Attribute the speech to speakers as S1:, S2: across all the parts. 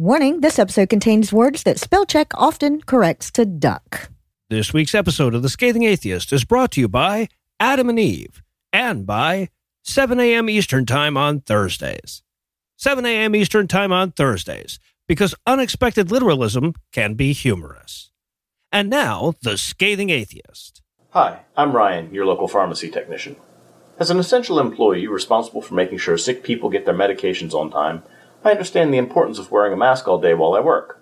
S1: Warning this episode contains words that spell check often corrects to duck.
S2: This week's episode of The Scathing Atheist is brought to you by Adam and Eve and by 7 a.m. Eastern Time on Thursdays. 7 a.m. Eastern Time on Thursdays, because unexpected literalism can be humorous. And now, The Scathing Atheist.
S3: Hi, I'm Ryan, your local pharmacy technician. As an essential employee responsible for making sure sick people get their medications on time, I understand the importance of wearing a mask all day while I work.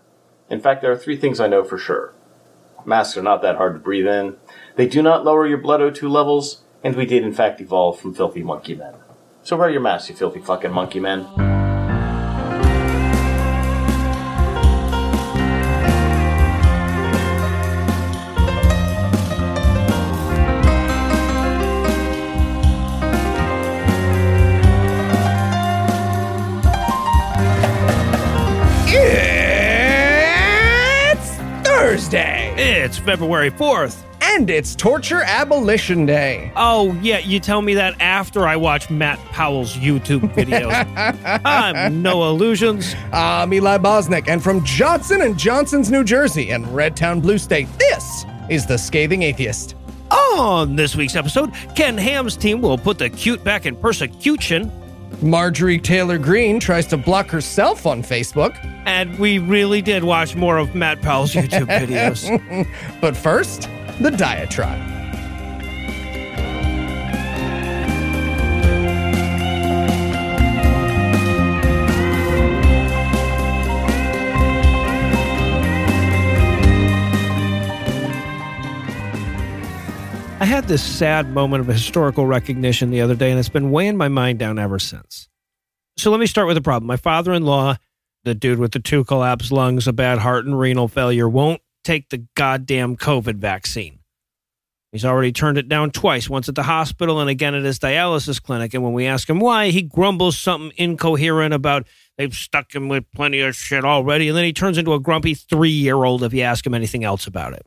S3: In fact, there are three things I know for sure. Masks are not that hard to breathe in, they do not lower your blood O2 levels, and we did in fact evolve from filthy monkey men. So wear your mask, you filthy fucking monkey men.
S2: February 4th.
S4: and it's Torture Abolition Day.
S2: Oh, yeah, you tell me that after I watch Matt Powell's YouTube videos. I'm Noah Lugeons.
S4: I'm Eli Bosnick, and from Johnson and Johnson's New Jersey and Redtown Blue State, this is the Scathing Atheist.
S2: On this week's episode, Ken Ham's team will put the cute back in persecution.
S4: Marjorie Taylor Greene tries to block herself on Facebook,
S2: And we really did watch more of Matt Powell's YouTube videos.
S4: but first, the diatribe.
S2: I had this sad moment of historical recognition the other day, and it's been weighing my mind down ever since. So let me start with the problem. My father in law, the dude with the two collapsed lungs, a bad heart, and renal failure, won't take the goddamn COVID vaccine. He's already turned it down twice, once at the hospital and again at his dialysis clinic. And when we ask him why, he grumbles something incoherent about they've stuck him with plenty of shit already. And then he turns into a grumpy three year old if you ask him anything else about it.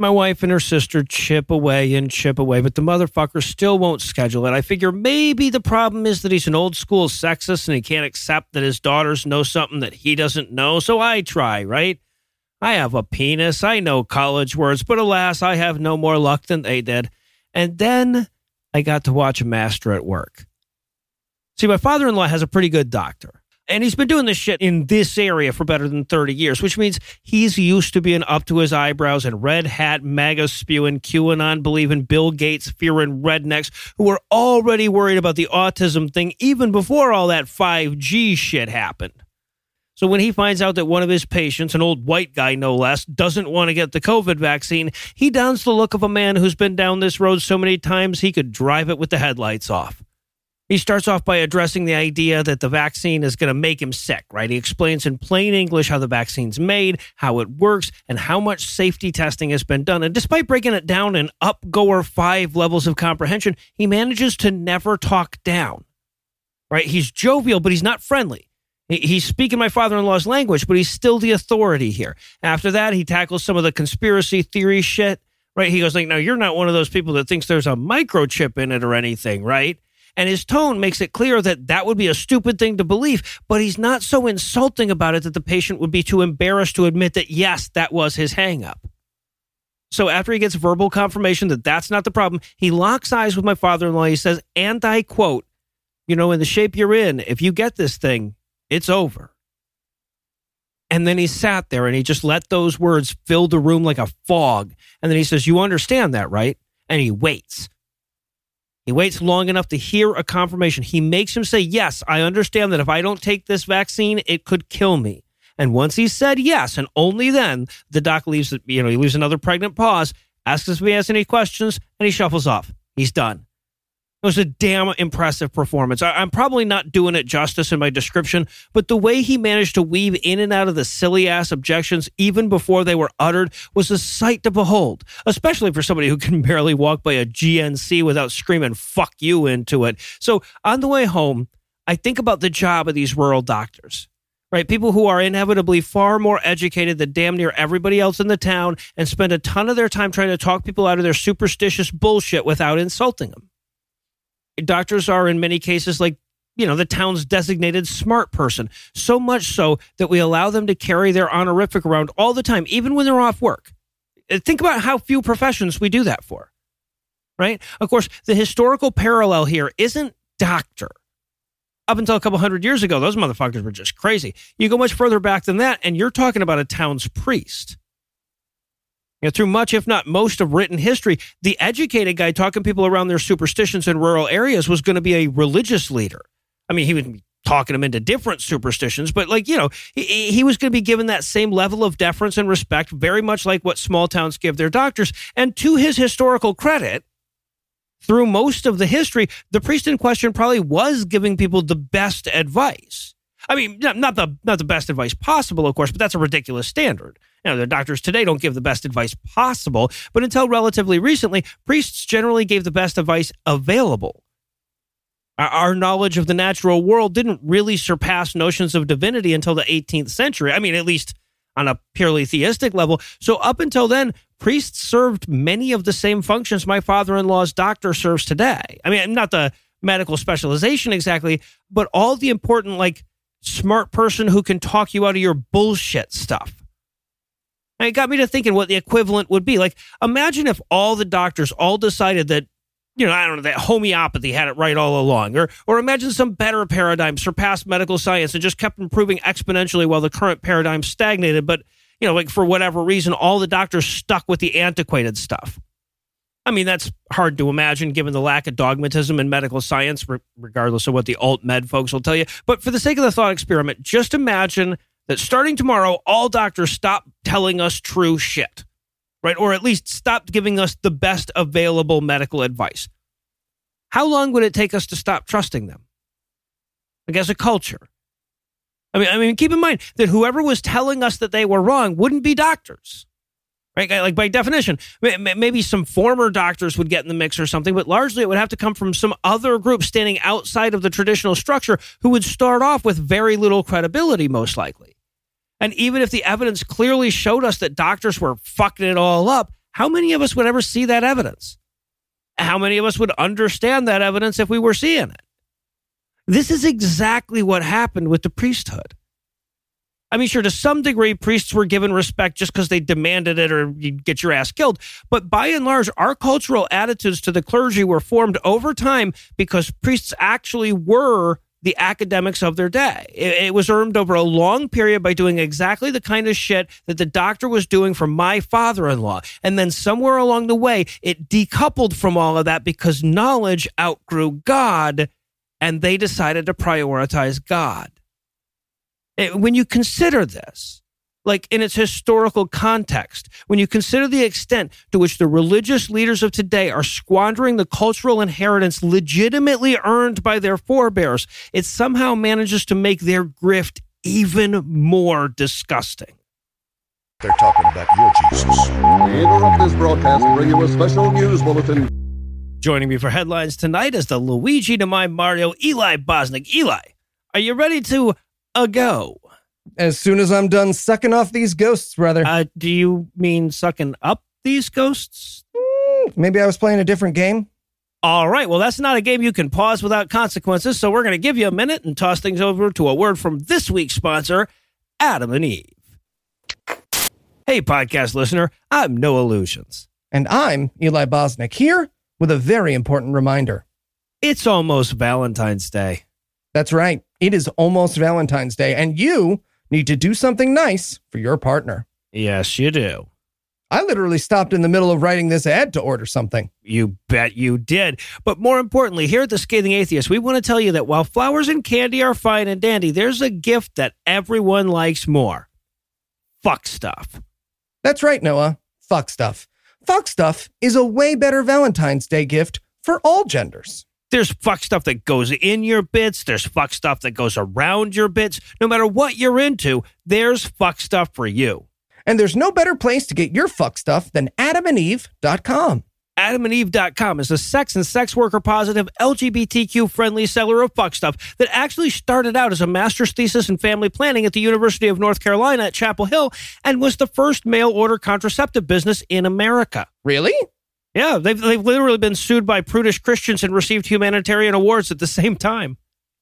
S2: My wife and her sister chip away and chip away, but the motherfucker still won't schedule it. I figure maybe the problem is that he's an old school sexist and he can't accept that his daughters know something that he doesn't know. So I try, right? I have a penis. I know college words, but alas, I have no more luck than they did. And then I got to watch a master at work. See, my father in law has a pretty good doctor. And he's been doing this shit in this area for better than 30 years, which means he's used to being up to his eyebrows in red hat, MAGA spewing, QAnon believing, Bill Gates fearing rednecks who were already worried about the autism thing even before all that 5G shit happened. So when he finds out that one of his patients, an old white guy no less, doesn't want to get the COVID vaccine, he dons the look of a man who's been down this road so many times he could drive it with the headlights off. He starts off by addressing the idea that the vaccine is going to make him sick, right? He explains in plain English how the vaccine's made, how it works, and how much safety testing has been done. And despite breaking it down in upgoer five levels of comprehension, he manages to never talk down, right? He's jovial, but he's not friendly. He's speaking my father in law's language, but he's still the authority here. After that, he tackles some of the conspiracy theory shit, right? He goes, like, no, you're not one of those people that thinks there's a microchip in it or anything, right? And his tone makes it clear that that would be a stupid thing to believe, but he's not so insulting about it that the patient would be too embarrassed to admit that, yes, that was his hangup. So after he gets verbal confirmation that that's not the problem, he locks eyes with my father in law. He says, and I quote, you know, in the shape you're in, if you get this thing, it's over. And then he sat there and he just let those words fill the room like a fog. And then he says, You understand that, right? And he waits. He waits long enough to hear a confirmation. He makes him say, Yes, I understand that if I don't take this vaccine, it could kill me. And once he said yes, and only then, the doc leaves, you know, he leaves another pregnant pause, asks if he has any questions, and he shuffles off. He's done. It was a damn impressive performance. I, I'm probably not doing it justice in my description, but the way he managed to weave in and out of the silly ass objections even before they were uttered was a sight to behold, especially for somebody who can barely walk by a GNC without screaming fuck you into it. So on the way home, I think about the job of these rural doctors. Right? People who are inevitably far more educated than damn near everybody else in the town and spend a ton of their time trying to talk people out of their superstitious bullshit without insulting them doctors are in many cases like you know, the town's designated smart person. So much so that we allow them to carry their honorific around all the time, even when they're off work. Uh, think about how few professions we do that for, right? Of course, the historical parallel here isn't doctor. Up until a couple hundred years ago, those motherfuckers were just crazy. You go much further back than that, and you're talking about a town's priest. You know, through much, if not most, of written history, the educated guy talking people around their superstitions in rural areas was going to be a religious leader. I mean, he would be talking them into different superstitions, but like, you know, he, he was going to be given that same level of deference and respect, very much like what small towns give their doctors. And to his historical credit, through most of the history, the priest in question probably was giving people the best advice. I mean, not the not the best advice possible, of course, but that's a ridiculous standard. You know, the doctors today don't give the best advice possible, but until relatively recently, priests generally gave the best advice available. Our knowledge of the natural world didn't really surpass notions of divinity until the 18th century. I mean, at least on a purely theistic level. So, up until then, priests served many of the same functions my father in law's doctor serves today. I mean, not the medical specialization exactly, but all the important, like, smart person who can talk you out of your bullshit stuff. And it got me to thinking what the equivalent would be. Like, imagine if all the doctors all decided that you know, I don't know, that homeopathy had it right all along. Or, or imagine some better paradigm surpassed medical science and just kept improving exponentially while the current paradigm stagnated. But, you know, like for whatever reason, all the doctors stuck with the antiquated stuff. I mean, that's hard to imagine given the lack of dogmatism in medical science, regardless of what the alt med folks will tell you. But for the sake of the thought experiment, just imagine that starting tomorrow, all doctors stop telling us true shit right? Or at least stopped giving us the best available medical advice. How long would it take us to stop trusting them? Like as a culture. I mean, I mean, keep in mind that whoever was telling us that they were wrong wouldn't be doctors, right? Like by definition, maybe some former doctors would get in the mix or something, but largely it would have to come from some other group standing outside of the traditional structure who would start off with very little credibility, most likely. And even if the evidence clearly showed us that doctors were fucking it all up, how many of us would ever see that evidence? How many of us would understand that evidence if we were seeing it? This is exactly what happened with the priesthood. I mean, sure, to some degree, priests were given respect just because they demanded it or you'd get your ass killed. But by and large, our cultural attitudes to the clergy were formed over time because priests actually were the academics of their day. It, it, was earned over a long period by doing exactly the kind of shit that the doctor was doing for my father in law. And then somewhere along the way, it decoupled from all of that because knowledge outgrew God and they decided to prioritize God. It, when you consider this, like in its historical context, when you consider the extent to which the religious leaders of today are squandering the cultural inheritance legitimately earned by their forebears, it somehow manages to make their grift even more disgusting.
S5: They're talking about your Jesus.
S6: We interrupt this broadcast to bring you a special news bulletin.
S2: Joining me for headlines tonight is the Luigi to my Mario, Eli Bosnick. Eli, are you ready to a go?
S4: as soon as I'm done sucking off these ghosts, brother.
S2: Uh, do you mean sucking up these ghosts?
S4: Mm, maybe I was playing a different game.
S2: All right. Well, that's not a game you can pause without consequences. So we're going to give you a minute and toss things over to a word from this week's sponsor, Adam and Eve. Hey, podcast listener. I'm Noah Lugeons.
S4: And I'm Eli Bosnick here with a very important reminder.
S2: It's almost Valentine's Day.
S4: That's right. It is almost Valentine's Day, and you need to do something nice for your partner.
S2: Yes, you do.
S4: I literally stopped in the middle of writing this ad to order something.
S2: You bet you did. But more importantly, here at the Scathing Atheist, we want to tell you that while flowers and candy are fine and dandy, there's a gift that everyone likes more fuck stuff.
S4: That's right, Noah. Fuck stuff. Fuck stuff is a way better Valentine's Day gift for all genders.
S2: There's fuck stuff that goes in your bits. There's fuck stuff that goes around your bits. No matter what you're into, there's fuck stuff for you.
S4: And there's no better place to get your fuck stuff than adamandeve.com.
S2: AdamandEve.com is a sex and sex worker positive, LGBTQ friendly seller of fuck stuff that actually started out as a master's thesis in family planning at the University of North Carolina at Chapel Hill and was the first mail order contraceptive business in America.
S4: Really?
S2: Yeah, they've, they've literally been sued by prudish Christians and received humanitarian awards at the same time.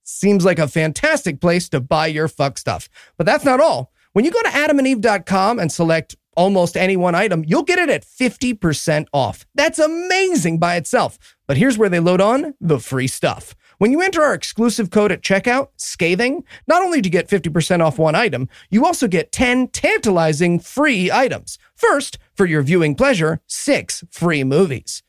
S4: seems like a fantastic place to buy your fuck stuff. But that's not all. When you go to adamandeve.com and select almost any one item, you'll get it at 50% off. That's amazing by itself. But here's where they load on the free stuff. When you enter our exclusive code at checkout, Scathing, not only do you get 50% off one item, you also get 10 tantalizing free items. First, for your viewing pleasure, six free movies.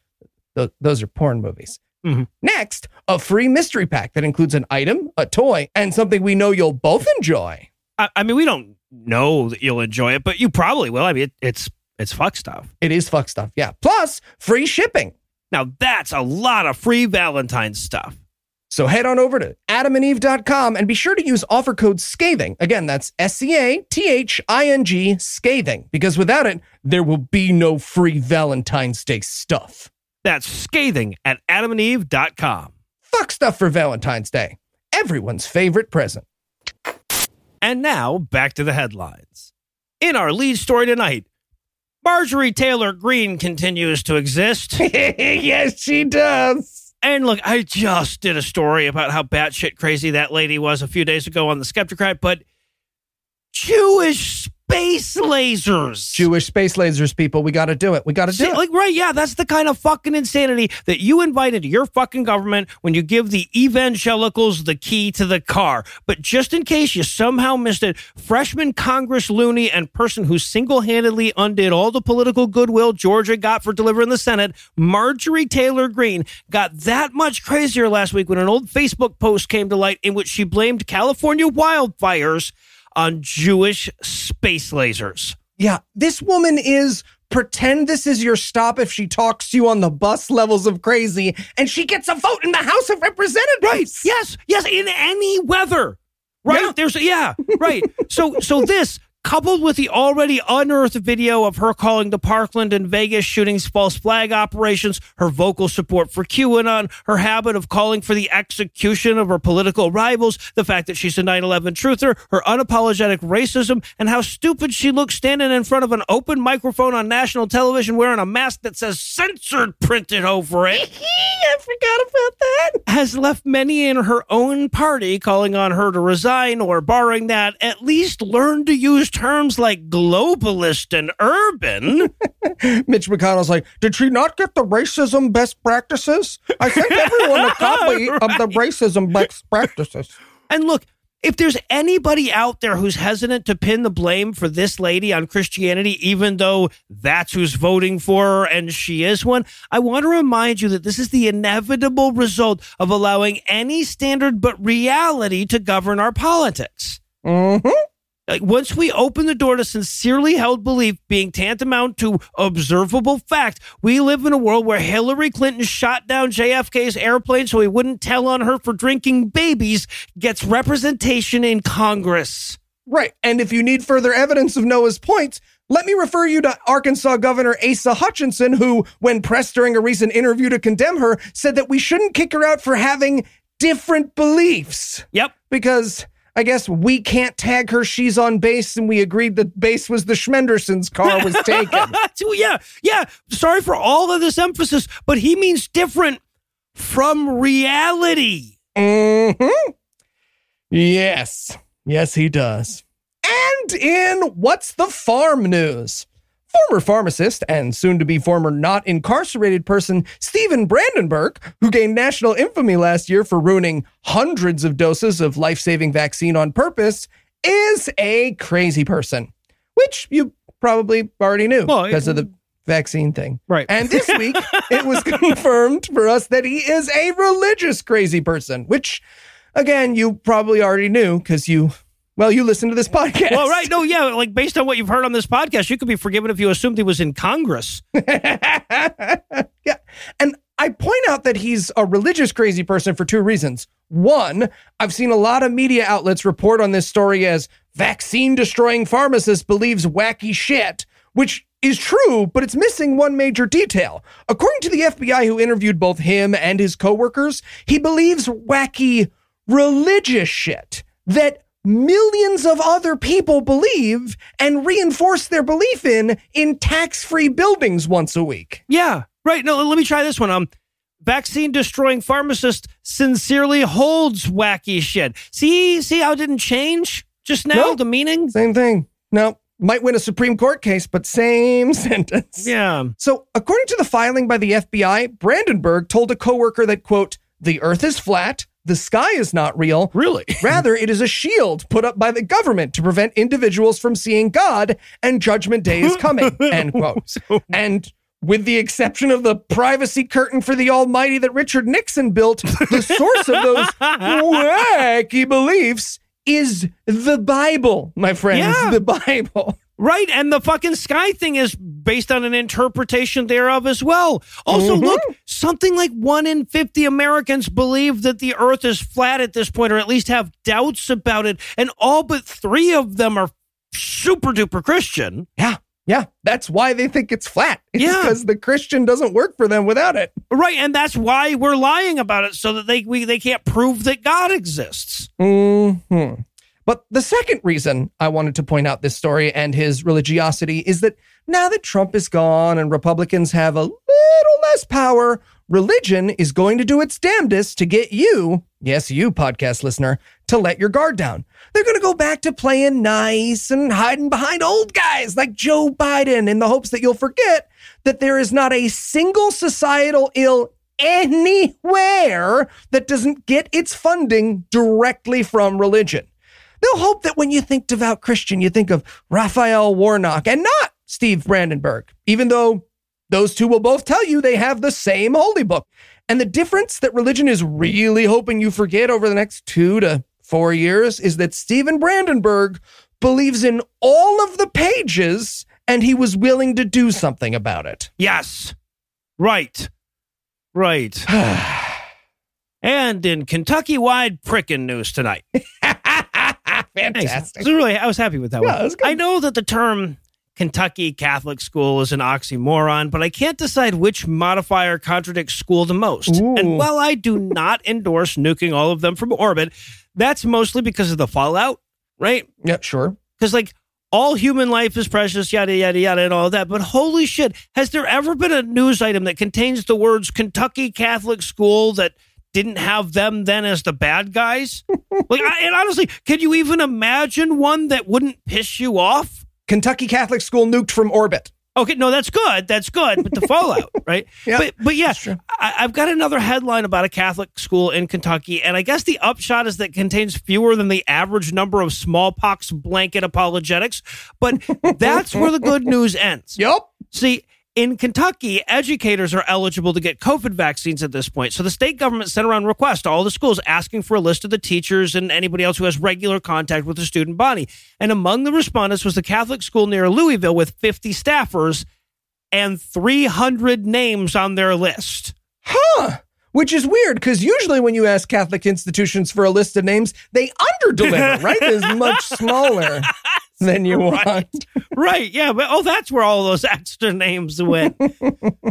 S4: Th- those are porn movies.
S2: Mhm.
S4: Next, a free mystery pack that includes an item, a toy, and something we know you'll both enjoy.
S2: I, I mean, we don't know that you'll enjoy it, but you probably will. I mean, it, it's it's fuck stuff.
S4: It is fuck stuff, yeah. Plus, free shipping.
S2: Now that's a lot of free Valentine's stuff.
S4: So head on over to adamandeve.com and be sure to use offer code SCATHING. Again, that's S C A T H I N G SCATHING, because without it, there will be no free Valentine's Day stuff.
S2: That's scathing at adamandeve.com.
S4: Fuck stuff for Valentine's Day. Everyone's favorite present.
S2: And now back to the headlines. In our lead story tonight, Marjorie Taylor Greene continues to exist.
S4: yes, she does.
S2: And look, I just did a story about how batshit crazy that lady was a few days ago on the Skepticrat, but Jewish space lasers.
S4: Jewish space lasers, people. We got to do it. We got to do
S2: See,
S4: it.
S2: like right, yeah, that's the kind of fucking insanity that you invite into your fucking government when you give the evangelicals the key to the car. But just in case you somehow missed it, freshman Congress loony and person who single-handedly undid all the political goodwill Georgia got for delivering the Senate, Marjorie Taylor Greene, got that much crazier last week when an old Facebook post came to light in which she blamed California wildfires on Jewish space lasers.
S4: Yeah, this woman is pretend this is your stop if she talks to you on the bus levels of crazy, and she gets a vote in the House of Representatives.
S2: Yes, yes, in any weather. Right?
S4: Yeah.
S2: There's yeah, right. so so this coupled with the already unearthed video of her calling the Parkland and Vegas shootings false flag operations, her vocal support for QAnon, her habit of calling for the execution of her political rivals, the fact that she's a 9/11 truther, her unapologetic racism, and how stupid she looks standing in front of an open microphone on national television wearing a mask that says censored printed over it
S4: I forgot about that.
S2: has left many in her own party calling on her to resign or, barring that, at least learn to use terms like globalist and urban.
S4: Mitch McConnell's like, did she not get the racism best practices? I sent everyone a copy of the racism best practices.
S2: and look, if there's anybody out there who's hesitant to pin the blame for this lady on Christianity, even though that's who's voting for her and she is one, I want to remind you that this is the inevitable result of allowing any standard but reality to govern our politics.
S4: Mm-hmm.
S2: Like once we open the door to sincerely held belief being tantamount to observable fact, we live in a world where Hillary Clinton shot down JFK's airplane so he wouldn't tell on her for drinking babies gets representation in Congress.
S4: Right. And if you need further evidence of Noah's point, let me refer you to Arkansas Governor Asa Hutchinson, who, when pressed during a recent interview to condemn her, said that we shouldn't kick her out for having different beliefs.
S2: Yep.
S4: Because I guess we can't tag her she's on base, and we agreed that base was the Schmenderson's car was taken.
S2: Yeah, yeah. Sorry for all of this emphasis, but he means different from reality.
S4: Mm-hmm. Yes. Yes, he does. And in What's the Farm news? Former pharmacist and soon to be former not incarcerated person Stephen Brandenburg, who gained national infamy last year for ruining hundreds of doses of life saving vaccine on purpose, is a crazy person, which you probably already knew
S2: Well,
S4: because of the vaccine thing.
S2: Right.
S4: And this week, it was confirmed for us that he is a religious crazy person, which, again, you probably already knew because you, well, you listen to this podcast.
S2: Well, right. No, yeah. Like based on what you've heard on this podcast, you could be forgiven if you assumed he was in Congress.
S4: yeah. And I point out that he's a religious crazy person for two reasons. One, I've seen a lot of media outlets report on this story as vaccine destroying pharmacist believes wacky shit, which is true, but it's missing one major detail. According to the FBI, who interviewed both him and his coworkers, he believes wacky religious shit that millions of other people believe and reinforce their belief in in tax-free buildings once a week.
S2: Yeah. Right. No, let me try this one. Um, vaccine destroying pharmacist sincerely holds wacky shit. See, see how it didn't change just now
S4: No.
S2: the meaning?
S4: Same thing. No, might win a Supreme Court case, but same sentence.
S2: Yeah.
S4: So, according to the filing by the FBI, Brandenburg told a coworker that, quote, the earth is flat, the sky is not real.
S2: Really?
S4: Rather, it is a shield put up by the government to prevent individuals from seeing God and judgment day is coming, end quote. And with the exception of the privacy curtain for the almighty that Richard Nixon built, the source of those wacky beliefs is the Bible, my friends.
S2: Yeah.
S4: The Bible.
S2: Right, and the fucking sky thing is based on an interpretation thereof as well. Also,
S4: Mm-hmm.
S2: look, something like one in 50 Americans believe that the earth is flat at this point, or at least have doubts about it, and all but three of them are super duper Christian.
S4: Yeah. Yeah. That's why they think it's flat. It's
S2: Yeah.
S4: because the Christian doesn't work for them without it.
S2: Right, and that's why we're lying about it, so that they we, they can't prove that God exists.
S4: hmm But the second reason I wanted to point out this story and his religiosity is that now that Trump is gone and Republicans have a little less power, religion is going to do its damnedest to get you, yes, you podcast listener, to let your guard down. They're going to go back to playing nice and hiding behind old guys like Joe Biden in the hopes that you'll forget that there is not a single societal ill anywhere that doesn't get its funding directly from religion. They'll hope that when you think devout Christian, you think of Raphael Warnock and not Steve Brandenburg, even though those two will both tell you they have the same holy book. And the difference that religion is really hoping you forget over the next two to four years is that Stephen Brandenburg believes in all of the pages and he was willing to do something about it.
S2: Yes, right, right. and in Kentucky-wide pricking news tonight.
S4: Fantastic.
S2: So really, I was happy with that
S4: Yeah,
S2: one. I know that the term Kentucky Catholic school is an oxymoron, but I can't decide which modifier contradicts school the most.
S4: Ooh.
S2: And while I do not endorse nuking all of them from orbit, that's mostly because of the fallout, right?
S4: Yeah, sure.
S2: Because like all human life is precious, yada yada yada, and all that. But holy shit, has there ever been a news item that contains the words Kentucky Catholic school that didn't have them then as the bad guys? like, I, and honestly, can you even imagine one that wouldn't piss you off?
S4: Kentucky Catholic school nuked from orbit.
S2: Okay, no, that's good. That's good. But the fallout, right?
S4: Yeah,
S2: but but yeah. I, I've got another headline about a Catholic school in Kentucky, and I guess the upshot is that it contains fewer than the average number of smallpox blanket apologetics. But that's where the good news ends.
S4: Yep.
S2: See, in Kentucky, educators are eligible to get COVID vaccines at this point. So the state government sent around requests to all the schools asking for a list of the teachers and anybody else who has regular contact with the student body. And among the respondents was the Catholic school near Louisville with 50 staffers and 300 names on their list.
S4: Huh. Which is weird because usually when you ask Catholic institutions for a list of names, they underdeliver, right? It's much smaller than you
S2: Right.
S4: want.
S2: right. Yeah. But oh, that's where all those extra names went.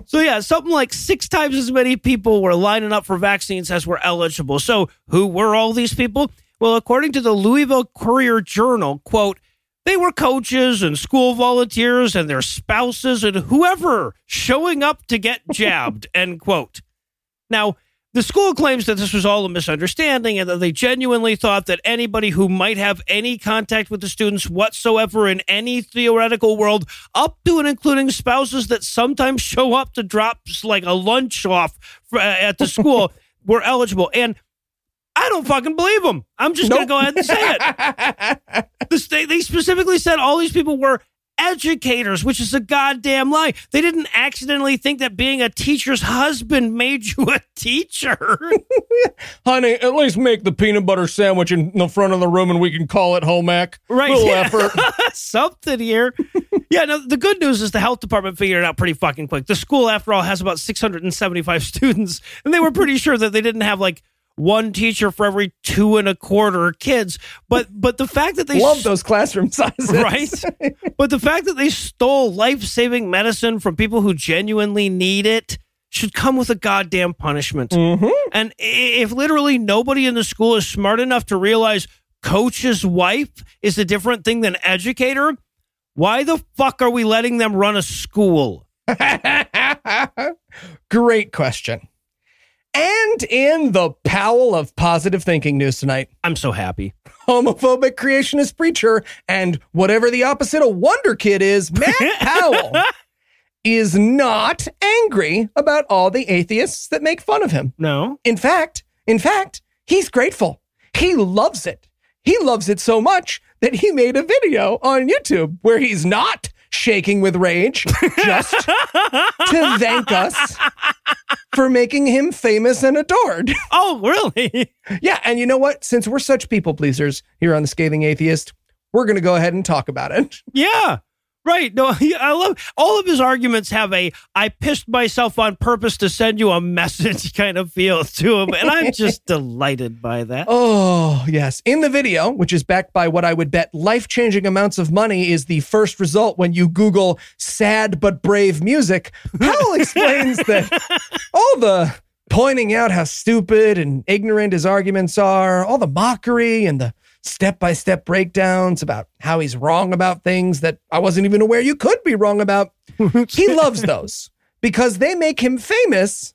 S2: so yeah, something like six times as many people were lining up for vaccines as were eligible. So who were all these people? Well, according to the Louisville Courier Journal, quote, they were coaches and school volunteers and their spouses and whoever showing up to get jabbed, end quote. Now, the school claims that this was all a misunderstanding and that they genuinely thought that anybody who might have any contact with the students whatsoever in any theoretical world, up to and including spouses that sometimes show up to drop like a lunch off for, uh, at the school, were eligible. And I don't fucking believe them. I'm just going to go ahead and say it. The state, they specifically said all these people were educators, which is a goddamn lie. They didn't accidentally think that being a teacher's husband made you a teacher.
S4: Honey, at least make the peanut butter sandwich in the front of the room and we can call it home ec.
S2: Right.
S4: Little
S2: yeah.
S4: effort.
S2: Something here. yeah, no, the good news is the health department figured it out pretty fucking quick. The school, after all, has about 675 students, and they were pretty sure that they didn't have like one teacher for every two and a quarter kids. But but the fact that they
S4: Love those classroom sizes.
S2: right? but the fact that they stole life saving medicine from people who genuinely need it should come with a goddamn punishment.
S4: Mhm.
S2: And if literally nobody in the school is smart enough to realize coach's wife is a different thing than educator, why the fuck are we letting them run a school?
S4: Great question. And in the Powell of positive thinking news tonight,
S2: I'm so happy.
S4: homophobic creationist preacher and whatever the opposite of Wonder Kid is, Matt Powell, is not angry about all the atheists that make fun of him.
S2: No.
S4: In fact, in fact, he's grateful. He loves it. He loves it so much that he made a video on YouTube where he's not shaking with rage just to thank us for making him famous and adored.
S2: Oh, really?
S4: Yeah, and you know what? Since we're such people pleasers here on the Scathing Atheist, we're going to go ahead and talk about it.
S2: yeah. Right. No, I love all of his arguments have a I pissed myself on purpose to send you a message kind of feel to him. And I'm just delighted by that.
S4: Oh, yes. In the video, which is backed by what I would bet life changing amounts of money is the first result when you Google sad but brave music, Powell explains that all the pointing out how stupid and ignorant his arguments are, all the mockery and the step by step breakdowns about how he's wrong about things that I wasn't even aware you could be wrong about. he loves those because they make him famous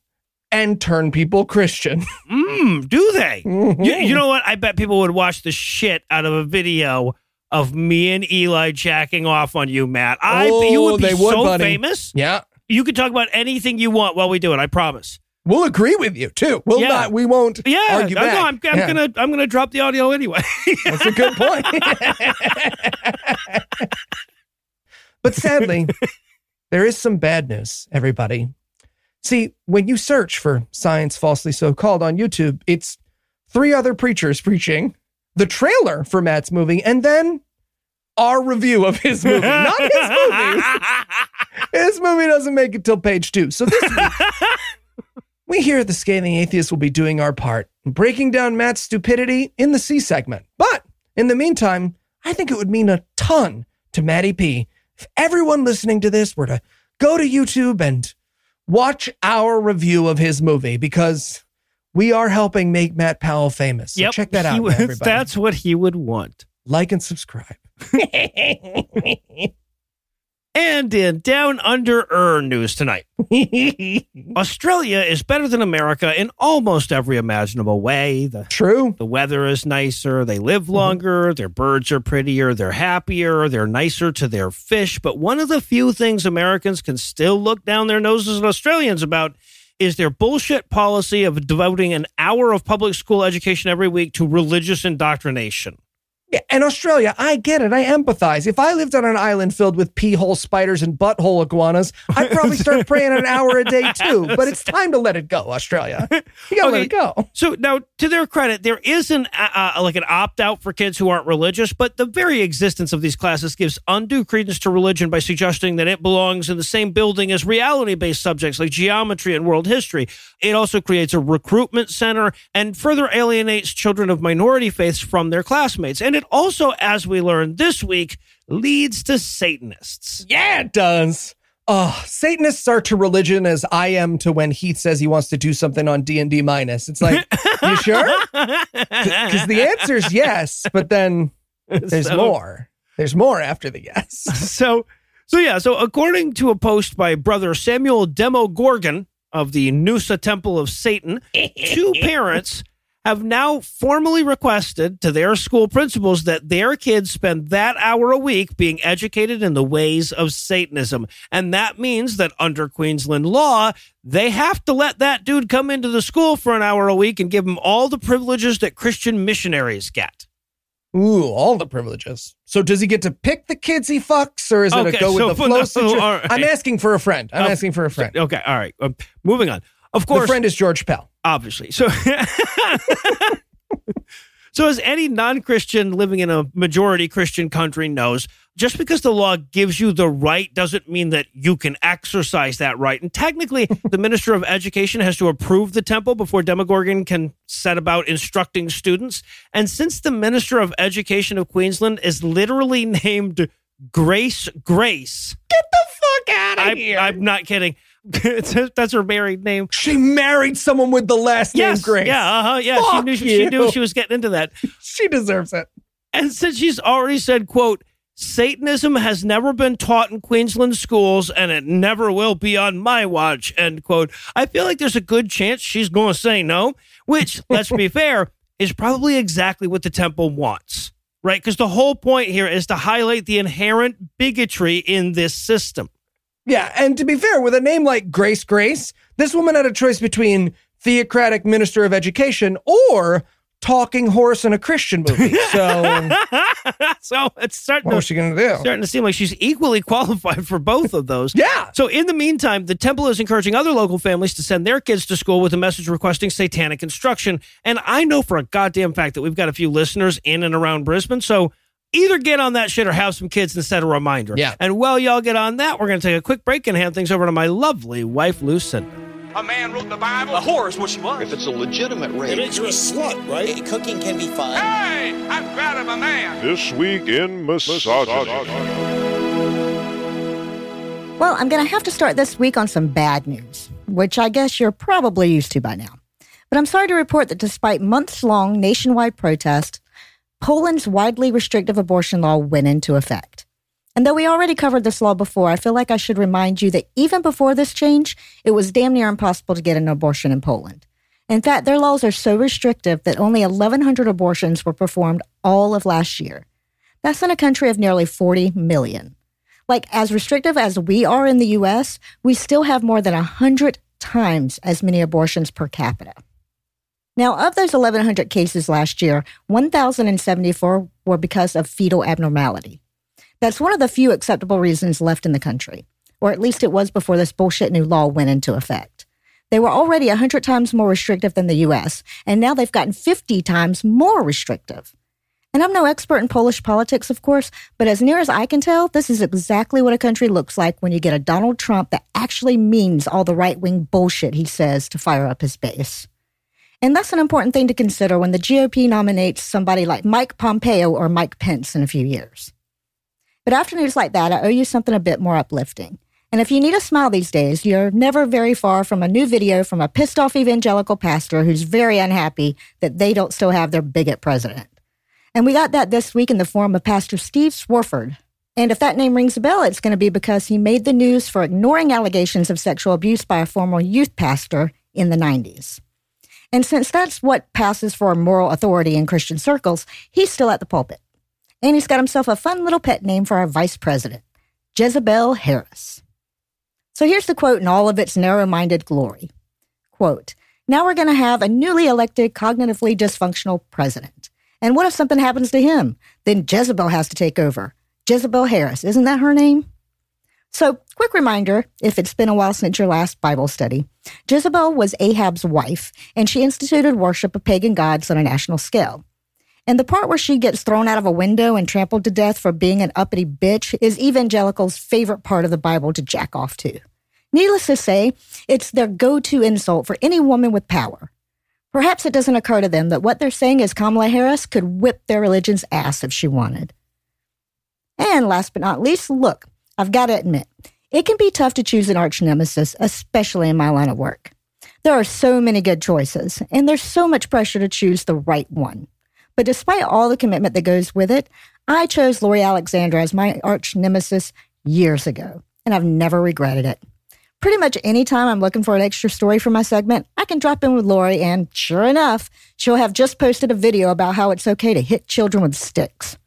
S4: and turn people Christian.
S2: Mm, do they? You, you know what? I bet people would watch the shit out of a video of me and Eli jacking off on you, Matt. I you
S4: Oh,
S2: would be
S4: they would,
S2: so
S4: buddy.
S2: famous.
S4: yeah.
S2: You could talk about anything you want while we do it. I promise.
S4: We'll agree with you too. We'll
S2: Yeah.
S4: not. We won't
S2: Yeah,
S4: argue
S2: no,
S4: back.
S2: no, I'm, I'm
S4: Yeah,
S2: gonna I'm gonna drop the audio anyway.
S4: That's a good point. but sadly, there is some bad news. Everybody, see when you search for "science falsely so called" on YouTube, it's three other preachers preaching, the trailer for Matt's movie, and then our review of his movie, not his movie. His movie doesn't make it till page two. So this week, we here at the Scathing Atheist will be doing our part in breaking down Matt's stupidity in the C segment. But in the meantime, I think it would mean a ton to Matty P if everyone listening to this were to go to YouTube and watch our review of his movie because we are helping make Matt Powell famous. So
S2: Yep,
S4: check that out,
S2: would-
S4: everybody.
S2: That's what he would want.
S4: like and subscribe.
S2: And in Down Under Er news tonight, Australia is better than America in almost every imaginable way. The
S4: True.
S2: the weather is nicer, they live longer, their birds are prettier, they're happier, they're nicer to their fish. But one of the few things Americans can still look down their noses at Australians about is their bullshit policy of devoting an hour of public school education every week to religious indoctrination.
S4: Yeah, and Australia, I get it. I empathize. If I lived on an island filled with pee hole spiders and butthole iguanas, I'd probably start praying an hour a day too. But it's time to let it go, Australia. You gotta let it go.
S2: So now, to their credit, there is an uh, uh, like an opt out for kids who aren't religious, but the very existence of these classes gives undue credence to religion by suggesting that it belongs in the same building as reality based subjects like geometry and world history. It also creates a recruitment center and further alienates children of minority faiths from their classmates. And it also, as we learned this week, leads to Satanists.
S4: Yeah, it does. Oh, Satanists are to religion as I am to when Heath says he wants to do something on D and D minus. It's like, you sure? Because the answer is yes, but then there's
S2: So-
S4: more. There's more after the yes.
S2: so so yeah so according to a post by brother samuel demogorgon of the noosa temple of satan two parents have now formally requested to their school principals that their kids spend that hour a week being educated in the ways of satanism and that means that under queensland law they have to let that dude come into the school for an hour a week and give him all the privileges that christian missionaries get
S4: Ooh, all the privileges. So does he get to pick the kids he fucks, or is it a go
S2: so
S4: with the flow
S2: no,
S4: situation?
S2: right.
S4: I'm asking for a friend. I'm
S2: Oh,
S4: asking for a friend.
S2: okay all right um, moving on of course, The
S4: friend is George Pell.
S2: Obviously. So, so as any non-Christian living in a majority Christian country knows, just because the law gives you the right doesn't mean that you can exercise that right. And technically, the Minister of Education has to approve the temple before Demogorgon can set about instructing students. And since the Minister of Education of Queensland is literally named Grace Grace,
S4: Get the fuck out of
S2: I,
S4: here.
S2: I'm not kidding. That's her married name.
S4: she married someone with the last name Grace.
S2: yeah, uh-huh, yeah. She knew she,
S4: you.
S2: knew she was getting into that,
S4: She deserves it.
S2: and since she's already said, "quote Satanism has never been taught in Queensland schools and it never will be on my watch, end quote. I feel like there's a good chance she's going to say no, which, let's be fair, is probably exactly what the temple wants, right? Because the whole point here is to highlight the inherent bigotry in this system.
S4: Yeah, and to be fair, with a name like Grace Grace, this woman had a choice between theocratic minister of education or talking horse in a Christian movie. So
S2: so it's starting
S4: what
S2: to
S4: was she going to do?
S2: starting to seem like she's equally qualified for both of those.
S4: Yeah.
S2: So in the meantime, the temple is encouraging other local families to send their kids to school with a message requesting satanic instruction. And I know for a goddamn fact that we've got a few listeners in and around Brisbane. So either get on that shit or have some kids and set a reminder.
S4: Yeah.
S2: And while y'all get on that, we're going to take a quick break and hand things over to my lovely wife, Lucinda.
S7: A man wrote the Bible.
S8: A whore is what she was.
S9: If it's a legitimate rape, it
S10: makes you a slut, right?
S11: Cooking can be fun.
S7: Hey, I'm proud of a man.
S5: This week in misogyny.
S1: Well, I'm going to have to start this week on some bad news, which I guess you're probably used to by now. But I'm sorry to report that despite months long nationwide protests, Poland's widely restrictive abortion law went into effect. And though we already covered this law before, I feel like I should remind you that even before this change, it was damn near impossible to get an abortion in Poland. In fact, their laws are so restrictive that only 1,100 abortions were performed all of last year. That's in a country of nearly 40 million. Like, as restrictive as we are in the US, we still have more than 100 times as many abortions per capita. Now, of those 1,100 cases last year, 1,074 were because of fetal abnormality. That's one of the few acceptable reasons left in the country, or at least it was before this bullshit new law went into effect. They were already 100 times more restrictive than the US, and now they've gotten 50 times more restrictive. And I'm no expert in Polish politics, of course, but as near as I can tell, this is exactly what a country looks like when you get a Donald Trump that actually means all the right wing bullshit he says to fire up his base. And that's an important thing to consider when the GOP nominates somebody like Mike Pompeo or Mike Pence in a few years. But after news like that, I owe you something a bit more uplifting. And if you need a smile these days, you're never very far from a new video from a pissed off evangelical pastor who's very unhappy that they don't still have their bigot president. And we got that this week in the form of Pastor Steve Swofford. And if that name rings a bell, it's going to be because he made the news for ignoring allegations of sexual abuse by a former youth pastor in the 90s. And since that's what passes for moral authority in Christian circles, he's still at the pulpit. And he's got himself a fun little pet name for our vice president, Jezebel Harris. So here's the quote in all of its narrow minded glory. Quote, now we're going to have a newly elected, cognitively dysfunctional president. And what if something happens to him? Then Jezebel has to take over. Jezebel Harris, isn't that her name? So, quick reminder if it's been a while since your last Bible study, Jezebel was Ahab's wife, and she instituted worship of pagan gods on a national scale. And the part where she gets thrown out of a window and trampled to death for being an uppity bitch is evangelicals' favorite part of the Bible to jack off to. Needless to say, it's their go to insult for any woman with power. Perhaps it doesn't occur to them that what they're saying is Kamala Harris could whip their religion's ass if she wanted. And last but not least, look, I've got to admit, it can be tough to choose an arch nemesis, especially in my line of work. There are so many good choices, and there's so much pressure to choose the right one. But despite all the commitment that goes with it, I chose Lori Alexander as my arch nemesis years ago, and I've never regretted it. Pretty much any time I'm looking for an extra story for my segment, I can drop in with Lori, and sure enough, she'll have just posted a video about how it's okay to hit children with sticks.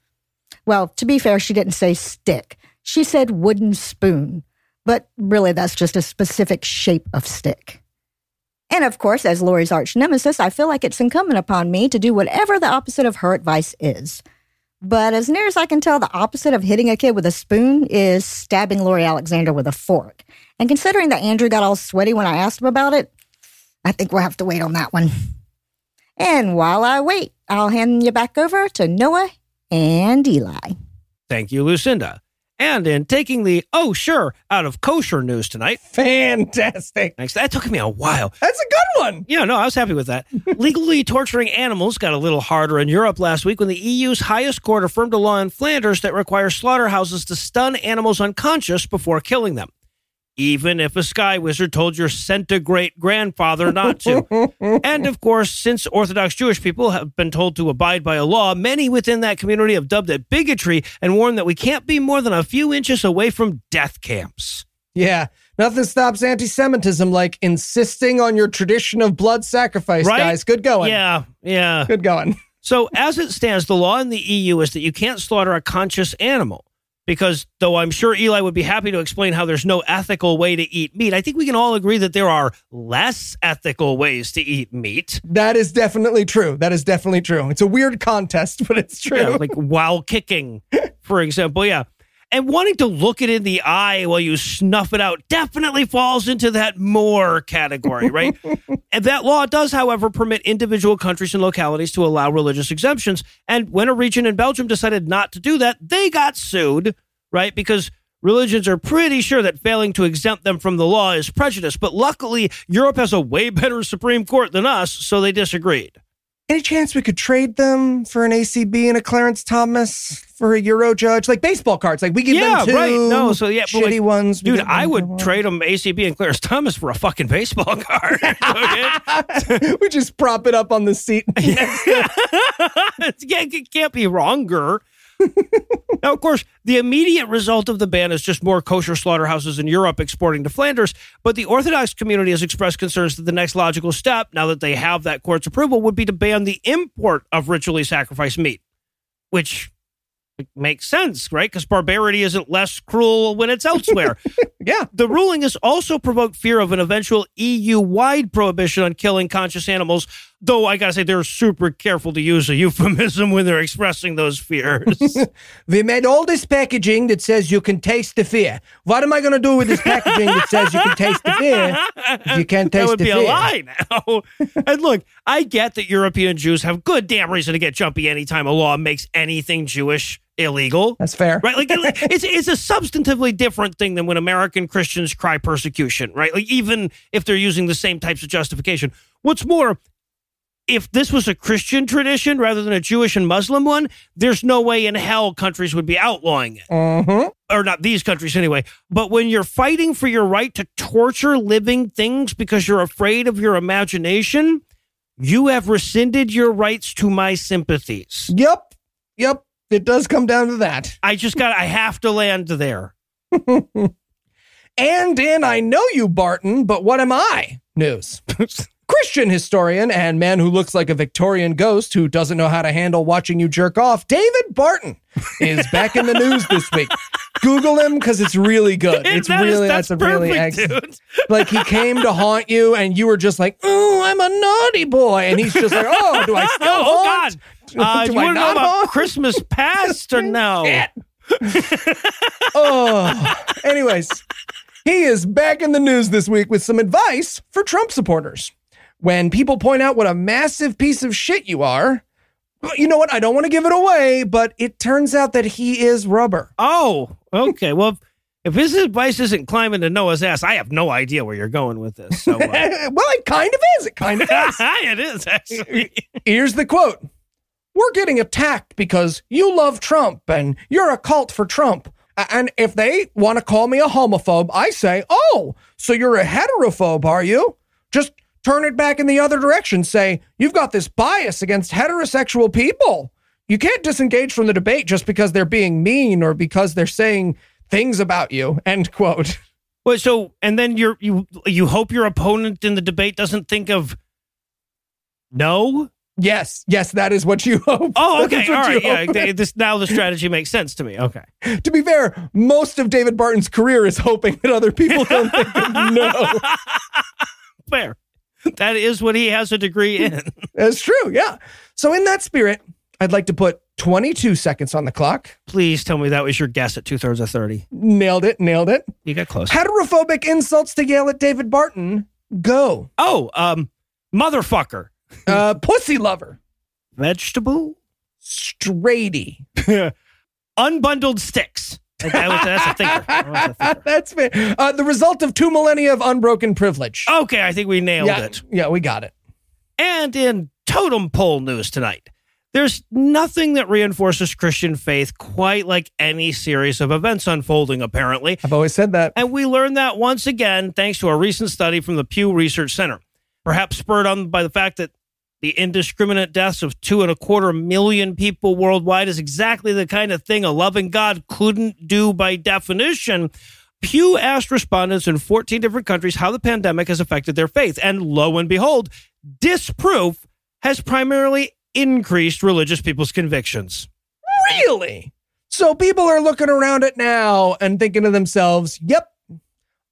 S1: Well, to be fair, she didn't say stick. She said wooden spoon. But really, that's just a specific shape of stick. And of course, as Lori's arch nemesis, I feel like it's incumbent upon me to do whatever the opposite of her advice is. But as near as I can tell, the opposite of hitting a kid with a spoon is stabbing Lori Alexander with a fork. And considering that Andrew got all sweaty when I asked him about it, I think we'll have to wait on that one. And while I wait, I'll hand you back over to Noah and Eli.
S2: Thank you, Lucinda. And in taking the oh sure out of kosher news tonight.
S4: Fantastic.
S2: Thanks. That took me a while.
S4: That's a good one.
S2: Yeah, no, I was happy with that. Legally torturing animals got a little harder in Europe last week when the EU's highest court affirmed a law in Flanders that requires slaughterhouses to stun animals unconscious before killing them. Even if a sky wizard told your centigrade grandfather not to. and of course, since Orthodox Jewish people have been told to abide by a law, many within that community have dubbed it bigotry and warned that we can't be more than a few inches away from death camps.
S4: Yeah. Nothing stops anti Semitism like insisting on your tradition of blood sacrifice,
S2: Right?
S4: guys. Good going.
S2: Yeah, yeah.
S4: Good going.
S2: So, as it stands, the law in the EU is that you can't slaughter a conscious animal. Because though I'm sure Eli would be happy to explain how there's no ethical way to eat meat, I think we can all agree that there are less ethical ways to eat meat.
S4: That is definitely true. That is definitely true. It's a weird contest, but it's true.
S2: Yeah, like while kicking, for example. Yeah. And wanting to look it in the eye while you snuff it out definitely falls into that more category, right? and that law does, however, permit individual countries and localities to allow religious exemptions. And when a region in Belgium decided not to do that, they got sued, right? Because religions are pretty sure that failing to exempt them from the law is prejudice. But luckily, Europe has a way better Supreme Court than us, so they disagreed.
S4: Any chance we could trade them for an ACB and a Clarence Thomas for a Euro judge? Like baseball cards. Like we give
S2: Yeah,
S4: them two
S2: right. No, so yeah,
S4: shitty
S2: like,
S4: ones.
S2: Dude, I would
S4: good
S2: trade them ACB and Clarence Thomas for a fucking baseball card.
S4: We just prop it up on the seat.
S2: Yeah, it can't be wronger. now, of course, the immediate result of the ban is just more kosher slaughterhouses in Europe exporting to Flanders. But the Orthodox community has expressed concerns that the next logical step, now that they have that court's approval, would be to ban the import of ritually sacrificed meat, which makes sense, right? Because barbarity isn't less cruel when it's elsewhere.
S4: yeah.
S2: The ruling has also provoked fear of an eventual EU wide prohibition on killing conscious animals, though I gotta say they're super careful to use a euphemism when they're expressing those fears.
S4: We made all this packaging that says you can taste the fear. What am I going to do with this packaging that says you can taste the fear if you can't taste
S2: that would be
S4: fear?
S2: a lie now. and look, I get that European Jews have good damn reason to get jumpy anytime a law makes anything Jewish illegal.
S4: That's fair.
S2: Right, like it's it's a substantively different thing than when American Christians cry persecution, right? Like even if they're using the same types of justification. What's more, if this was a Christian tradition rather than a Jewish and Muslim one, there's no way in hell countries would be outlawing it.
S4: Mhm.
S2: Or not these countries anyway. But when you're fighting for your right to torture living things because you're afraid of your imagination, you have rescinded your rights to my sympathies.
S4: Yep. Yep. It does come down to that.
S2: I just got I have to land there.
S4: And in I know you, Barton, but what am I? News. Christian historian and man who looks like a Victorian ghost who doesn't know how to handle watching you jerk off, David Barton, is back in the news this week. Google him because it's really good. It's
S2: That is-
S4: really
S2: that's
S4: that's, a really excellent. Like he came to haunt you, and you were just like, "Oh, I'm a naughty boy," and he's just like, "Oh, do I still
S2: oh
S4: haunt?
S2: God! Uh,
S4: Do
S2: you
S4: I
S2: to know
S4: not
S2: about
S4: haunt?
S2: Christmas past or no?
S4: Oh, anyways, he is back in the news this week with some advice for Trump supporters. When people point out what a massive piece of shit you are, you know what? I don't want to give it away, but it turns out that he is rubber.
S2: Oh, okay. Well, if, his advice isn't climbing to Noah's ass, I have no idea where you're going with this. So, uh,
S4: well, it kind of is. It kind of is.
S2: it is actually.
S4: Here's the quote We're getting attacked because you love Trump and you're a cult for Trump. And if they want to call me a homophobe, I say, oh, so you're a heterophobe, are you? Just turn it back in the other direction. Say, you've got this bias against heterosexual people. You can't disengage from the debate just because they're being mean or because they're saying things about you. End quote.
S2: Well, so and then you're you you hope your opponent in the debate doesn't think of no.
S4: Yes, yes, that is what you hope.
S2: Oh, okay, all right, yeah.
S4: hope.
S2: th- This now the strategy makes sense to me. Okay,
S4: To be fair, most of David Barton's career is hoping that other people don't think of no.
S2: fair. That is what he has a degree in.
S4: That's true, yeah. So in that spirit, I'd like to put 22 seconds on the clock.
S2: Please tell me that was your guess at two thirds of thirty.
S4: Nailed it, nailed it.
S2: You got close.
S4: Heterophobic insults to yell at David Barton. Go.
S2: Oh, um, motherfucker,
S4: Uh, pussy lover.
S2: vegetable,
S4: Straighty.
S2: unbundled sticks. That was, that's a thinker. That a thinker.
S4: That's fair. Uh, the result of two millennia of unbroken privilege.
S2: Okay, I think we nailed
S4: yeah,
S2: it.
S4: yeah, we got it.
S2: And in totem pole news tonight, There's nothing that reinforces Christian faith quite like any series of events unfolding, apparently.
S4: I've always said that.
S2: And we learned that once again thanks to a recent study from the Pew Research Center, perhaps spurred on by the fact that the indiscriminate deaths of two and a quarter million people worldwide is exactly the kind of thing a loving God couldn't do by definition. Pew asked respondents in 14 different countries how the pandemic has affected their faith. And lo and behold, disproof has primarily increased religious people's convictions.
S4: Really? So people are looking around it now and thinking to themselves, yep,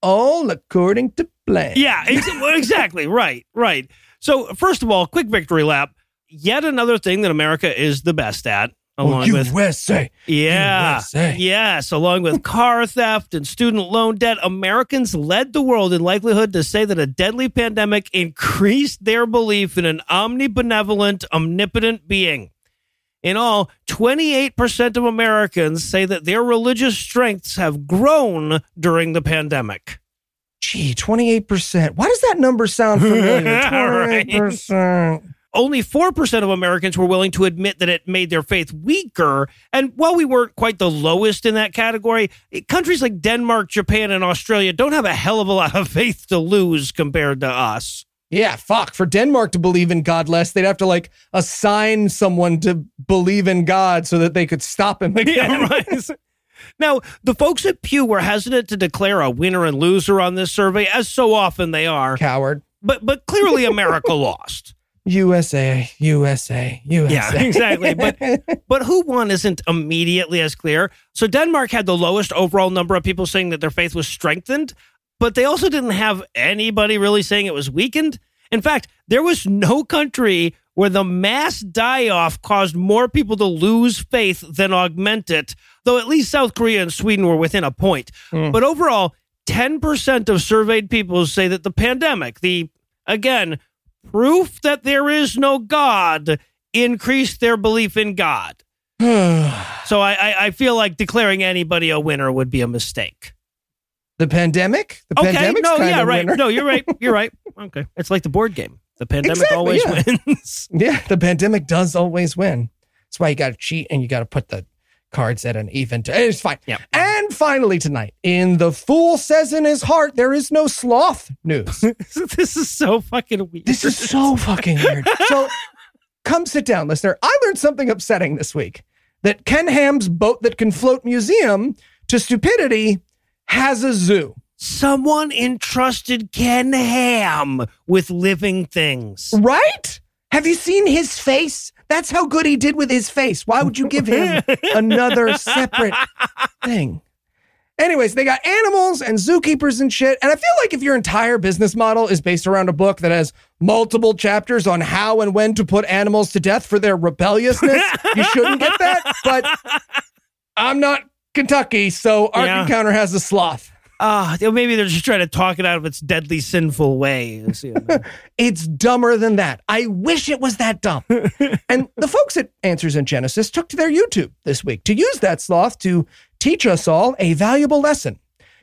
S4: all according to plan.
S2: Yeah, ex- exactly. right, right. So, first of all, quick victory lap. Yet another thing that America is the best at, oh, along with
S4: USA.
S2: Yeah.
S4: USA.
S2: Yes. Along with car theft and student loan debt, Americans led the world in likelihood to say that a deadly pandemic increased their belief in an omnibenevolent, omnipotent being. In all, 28% of Americans say that their religious strengths have grown during the pandemic.
S4: Gee, 28%. Why does that number sound familiar? 28%.
S2: only 4% of Americans were willing to admit that it made their faith weaker. And while we weren't quite the lowest in that category, eh, countries like Denmark, Japan, and Australia don't have a hell of a lot of faith to lose compared to us.
S4: Yeah, fuck. For Denmark to believe in God less, they'd have to like assign someone to believe in God so that they could stop him again.
S2: Yeah, right. Now, the folks at Pew were hesitant to declare a winner and loser on this survey, as so often they are.
S4: Coward.
S2: But but clearly America lost.
S4: USA, USA, USA.
S2: Yeah, exactly. But but who won isn't immediately as clear. So Denmark had the lowest overall number of people saying that their faith was strengthened, but they also didn't have anybody really saying it was weakened. In fact, there was no country where the mass die off caused more people to lose faith than augment it, though at least South Korea and Sweden were within a point. Hmm. But overall, 10% of surveyed people say that the pandemic, the again, proof that there is no God, increased their belief in God. So I, I, I feel like declaring anybody a winner would be a mistake.
S4: the pandemic? The
S2: Okay,
S4: pandemic's
S2: no,
S4: kind
S2: yeah,
S4: of
S2: right.
S4: winner.
S2: No, you're right. You're right. Okay, it's like the board game. The pandemic
S4: Exactly,
S2: always
S4: yeah.
S2: wins.
S4: Yeah, the pandemic does always win. That's why you got to cheat and you got to put the cards at an even. T- it's fine.
S2: Yep.
S4: And finally tonight, in the fool says in his heart, there is no sloth news.
S2: this is so fucking weird.
S4: This is so fucking weird. So come sit down, listener. I learned something upsetting this week that Ken Ham's boat that can float museum to stupidity has a zoo.
S2: Someone entrusted Ken Ham with living things.
S4: Right? Have you seen his face? That's how good he did with his face. Why would you give him another separate thing? Anyways, they got animals and zookeepers and shit. And I feel like if your entire business model is based around a book that has multiple chapters on how and when to put animals to death for their rebelliousness, you shouldn't get that. But I'm not Kentucky, so Ark
S2: Yeah.
S4: Encounter has a sloth.
S2: Ah, maybe they're just trying to talk it out of its deadly sinful know.
S4: It's dumber than that. I wish it was that dumb. and the folks at Answers in Genesis took to their YouTube this week to use that sloth to teach us all a valuable lesson.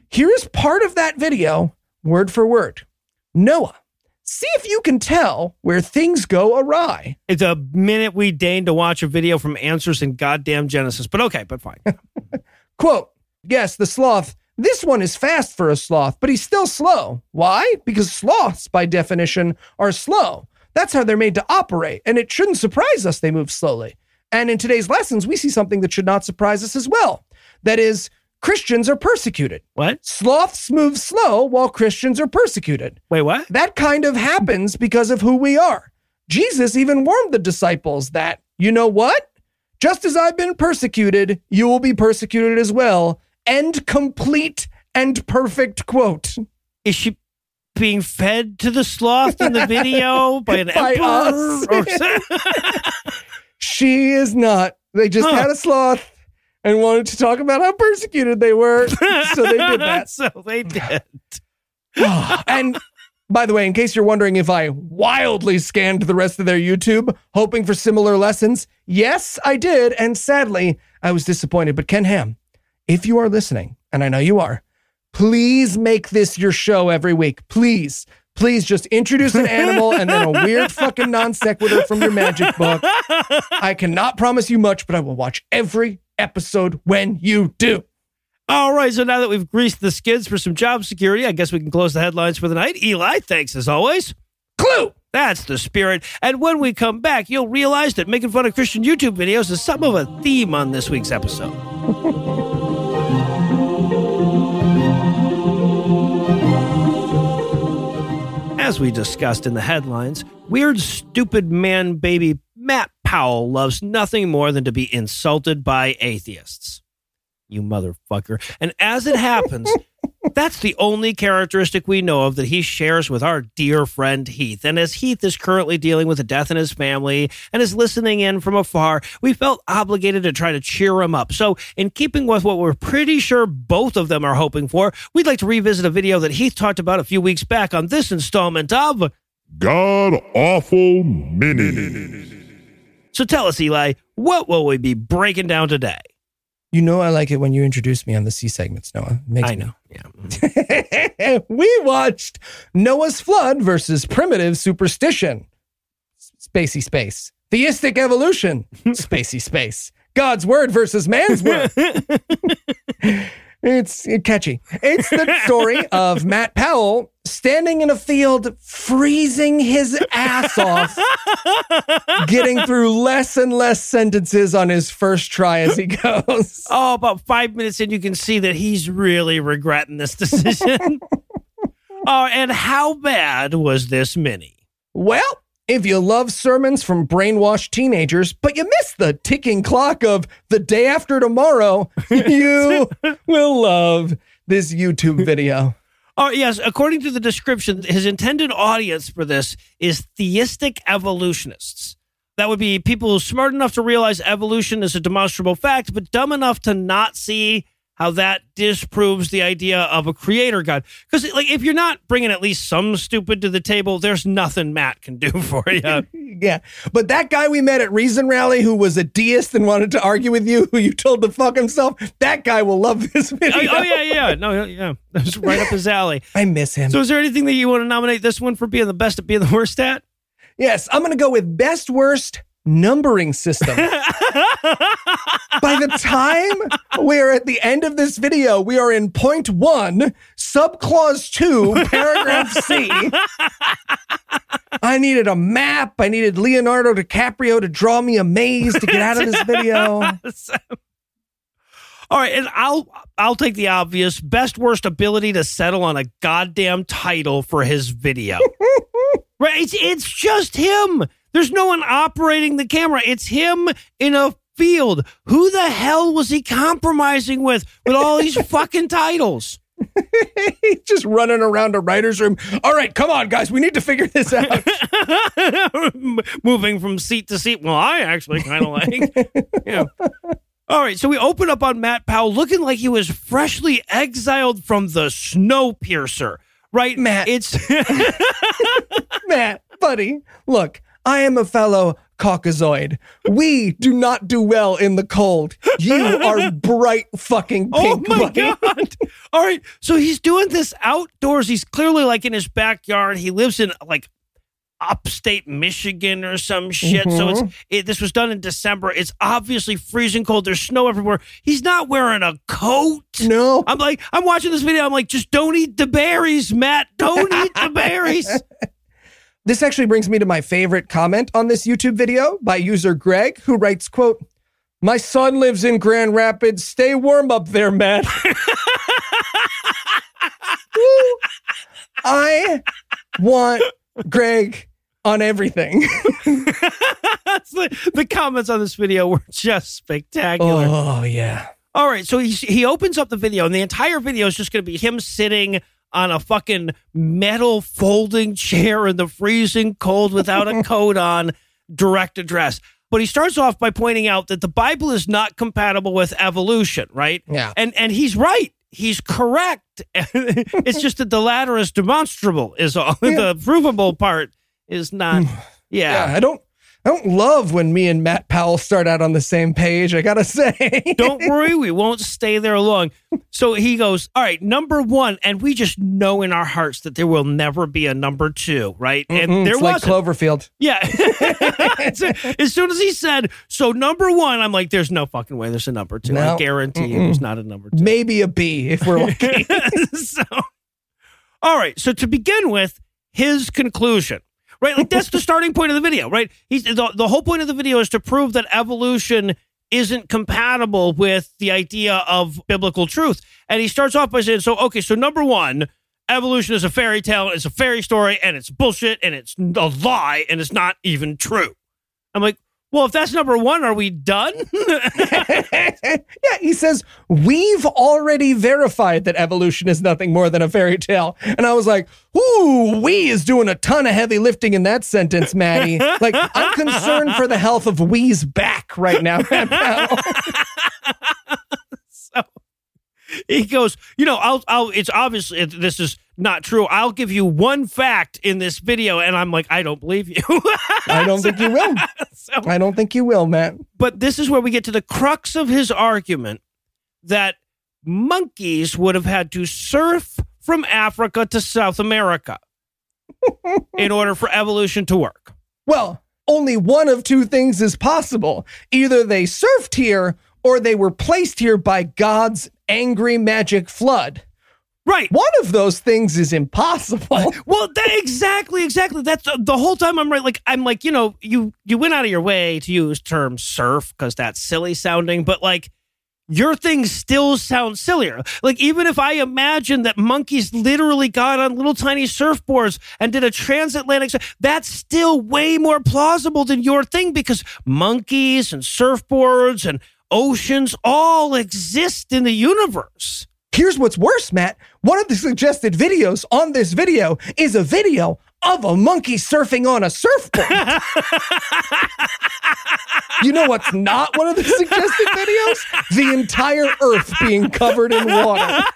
S4: Here is part of that video, word for word. Noah, see if you can tell where things go awry.
S2: it's a minute we deign to watch a video from Answers in Goddamn Genesis. But okay, but fine.
S4: Quote, yes, the sloth, this one is fast for a sloth, but he's still slow. Why? Because sloths, by definition, are slow. That's how they're made to operate, and it shouldn't surprise us they move slowly. And in today's lessons, we see something that should not surprise us as well. That is, Christians are persecuted.
S2: What?
S4: Sloths move slow while Christians are persecuted.
S2: Wait, what?
S4: That kind of happens because of who we are. Jesus even warned the disciples that, you know what? Just as I've been persecuted, you will be persecuted as well. End complete and perfect quote.
S2: Is she being fed to the sloth in the video by an
S4: By
S2: emperor?
S4: She is not. They just
S2: Huh.
S4: had a sloth and wanted to talk about how persecuted they were. so they did that.
S2: so they did.
S4: and by the way, in case you're wondering if I wildly scanned the rest of their YouTube hoping for similar lessons, yes, I did. And sadly, I was disappointed. But Ken Ham, if you are listening, and I know you are, please make this your show every week. Please, Please just introduce an animal and then a weird fucking non sequitur from your magic book. I cannot promise you much, but I will watch every episode when you do.
S2: All right, so now that we've greased the skids for some job security, I guess we can close the headlines for the night. Eli, thanks as always.
S4: Clue!
S2: That's the spirit. And when we come back, you'll realize that making fun of Christian YouTube videos is some of a theme on this week's episode. As we discussed in the headlines, weird, stupid man baby Matt Powell loves nothing more than to be insulted by atheists. You motherfucker. And as it happens, that's the only characteristic we know of that he shares with our dear friend Heath. And as Heath is currently dealing with a death in his family and is listening in from afar, we felt obligated to try to cheer him up. So, in keeping with what we're pretty sure both of them are hoping for, we'd like to revisit a video that Heath talked about a few weeks back on this installment of.
S5: God awful mini.
S2: So tell us, Eli, what will we be breaking down today?
S4: You know I like it when you introduce me on the C segments, Noah. Makes
S2: I
S4: me-
S2: know. Yeah.
S4: we watched Noah's Flood versus Primitive Superstition. Spacey space. Theistic evolution. Spacey space. God's word versus man's word. It's eh, catchy. It's the story of Matt Powell standing in a field, freezing his ass off, getting through less and less sentences on his first try as he goes.
S2: Oh, about five minutes in, you can see that he's really regretting this decision. oh, and how bad was this mini?
S4: Well, if you love sermons from brainwashed teenagers, but you miss the ticking clock of the day after tomorrow, you will love this YouTube video.
S2: Oh, yes. According to the description, his intended audience for this is theistic evolutionists. That would be people who smart enough to realize evolution is a demonstrable fact, but dumb enough to not see how that disproves the idea of a creator god. Because, like, if you're not bringing at least some stupid to the table, there's nothing Matt can do for you.
S4: Yeah. But that guy we met at Reason Rally who was a deist and wanted to argue with you, who you told to fuck himself, that guy will love this
S2: oh,
S4: video.
S2: oh, yeah, yeah. No, yeah. That's right up his alley.
S4: I miss him.
S2: So, is there anything that you want to nominate this one for being the best at being the worst at?
S4: yes, I'm going to go with best worst numbering system. By the time we're at the end of this video, we are in point one, subclause two, paragraph C. I needed a map. I needed Leonardo DiCaprio to draw me a maze to get out of this video.
S2: All right, and I'll I'll take the obvious best worst ability to settle on a goddamn title for his video. right? It's it's just him. There's no one operating the camera. It's him in a field. Who the hell was he compromising with with all these fucking titles?
S4: He's just running around a writer's room. All right, come on, guys. We need to figure this out.
S2: Moving from seat to seat. Well, I actually kind of like. yeah. All right, so we open up on Matt Powell looking like he was freshly exiled from the Snowpiercer, right?
S4: Matt.
S2: It's
S4: Matt, buddy, look, I am a fellow Caucasoid. We do not do well in the cold. You are bright fucking oh pink,
S2: oh my
S4: buddy.
S2: god! All right, so he's doing this outdoors. He's clearly like in his backyard. He lives in like upstate Michigan or some shit. So it's mm-hmm. it, this was done in December. It's obviously freezing cold. There's snow everywhere. He's not wearing a coat.
S4: No.
S2: I'm like, I'm watching this video. I'm like, just don't eat the berries, Matt. Don't eat the berries.
S4: This actually brings me to my favorite comment on this YouTube video by user Greg, who writes, quote, my son lives in Grand Rapids. Stay warm up there, man. I want Greg on everything.
S2: The, the comments on this video were just spectacular.
S4: oh, yeah.
S2: All right, so he he opens up the video, and the entire video is just going to be him sitting on a fucking metal folding chair in the freezing cold without a coat on, direct address. But he starts off by pointing out that the Bible is not compatible with evolution, right?
S4: Yeah.
S2: And and he's right. He's correct. it's just that the latter is demonstrable. Is all the provable part is not.
S4: Yeah,
S2: Yeah.
S4: I don't I don't love when me and Matt Powell start out on the same page. I gotta say.
S2: Don't worry, we won't stay there long. So he goes, All right, number one. And we just know in our hearts that there will never be a number two, right? And
S4: Mm,
S2: there
S4: it's like. Cloverfield.
S2: Yeah. as soon as he said, so number one, I'm like, there's no fucking way there's a number two. I
S4: No.
S2: guarantee you there's not a number two.
S4: Maybe a B if we're lucky.
S2: so, all right. So to begin with, his conclusion, right? Like that's the starting point of the video, right? He's the, the whole point of the video is to prove that evolution isn't compatible with the idea of biblical truth. And he starts off by saying, so, okay, so number one, evolution is a fairy tale, it's a fairy story, and it's bullshit, and it's a lie, and it's not even true. I'm like, well, if that's number one, are we done?
S4: yeah, he says, We've already verified that evolution is nothing more than a fairy tale. And I was like, Ooh, we is doing a ton of heavy lifting in that sentence, Maddie. like, I'm concerned for the health of we's back right now.
S2: He goes, you know, I'll, I'll, it's obvious it, this is not true. I'll give you one fact in this video. And I'm like, I don't believe you.
S4: I don't think you will.
S2: So-
S4: I don't think you will, Matt.
S2: but this is where we get to the crux of his argument that monkeys would have had to surf from Africa to South America in order for evolution to work.
S4: Well, only one of two things is possible. Either they surfed here or they were placed here by God's angry magic flood.
S2: Right.
S4: One of those things is impossible.
S2: Well, that, exactly, exactly. That's uh, the whole time. I'm right. Like I'm like, you know, you you went out of your way to use term surf because that's silly sounding, but like your thing still sounds sillier. Like even if I imagine that monkeys literally got on little tiny surfboards and did a transatlantic, that's still way more plausible than your thing because monkeys and surfboards and oceans all exist in the universe.
S4: Here's what's worse, Matt. One of the suggested videos on this video is a video of a monkey surfing on a surfboard. you know what's not one of the suggested videos? The entire earth being covered in water.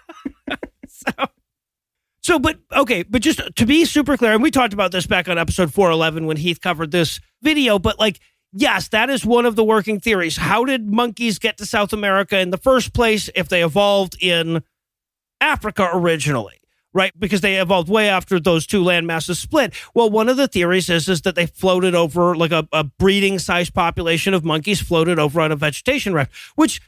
S2: So, but okay, but just to be super clear, and we talked about this back on episode 411 when Heath covered this video, but like, yes, that is one of the working theories. How did monkeys get to South America in the first place if they evolved in Africa originally? Right, because they evolved way after those two land masses split. Well, one of the theories is is that they floated over like a, a breeding size population of monkeys floated over on a vegetation raft, which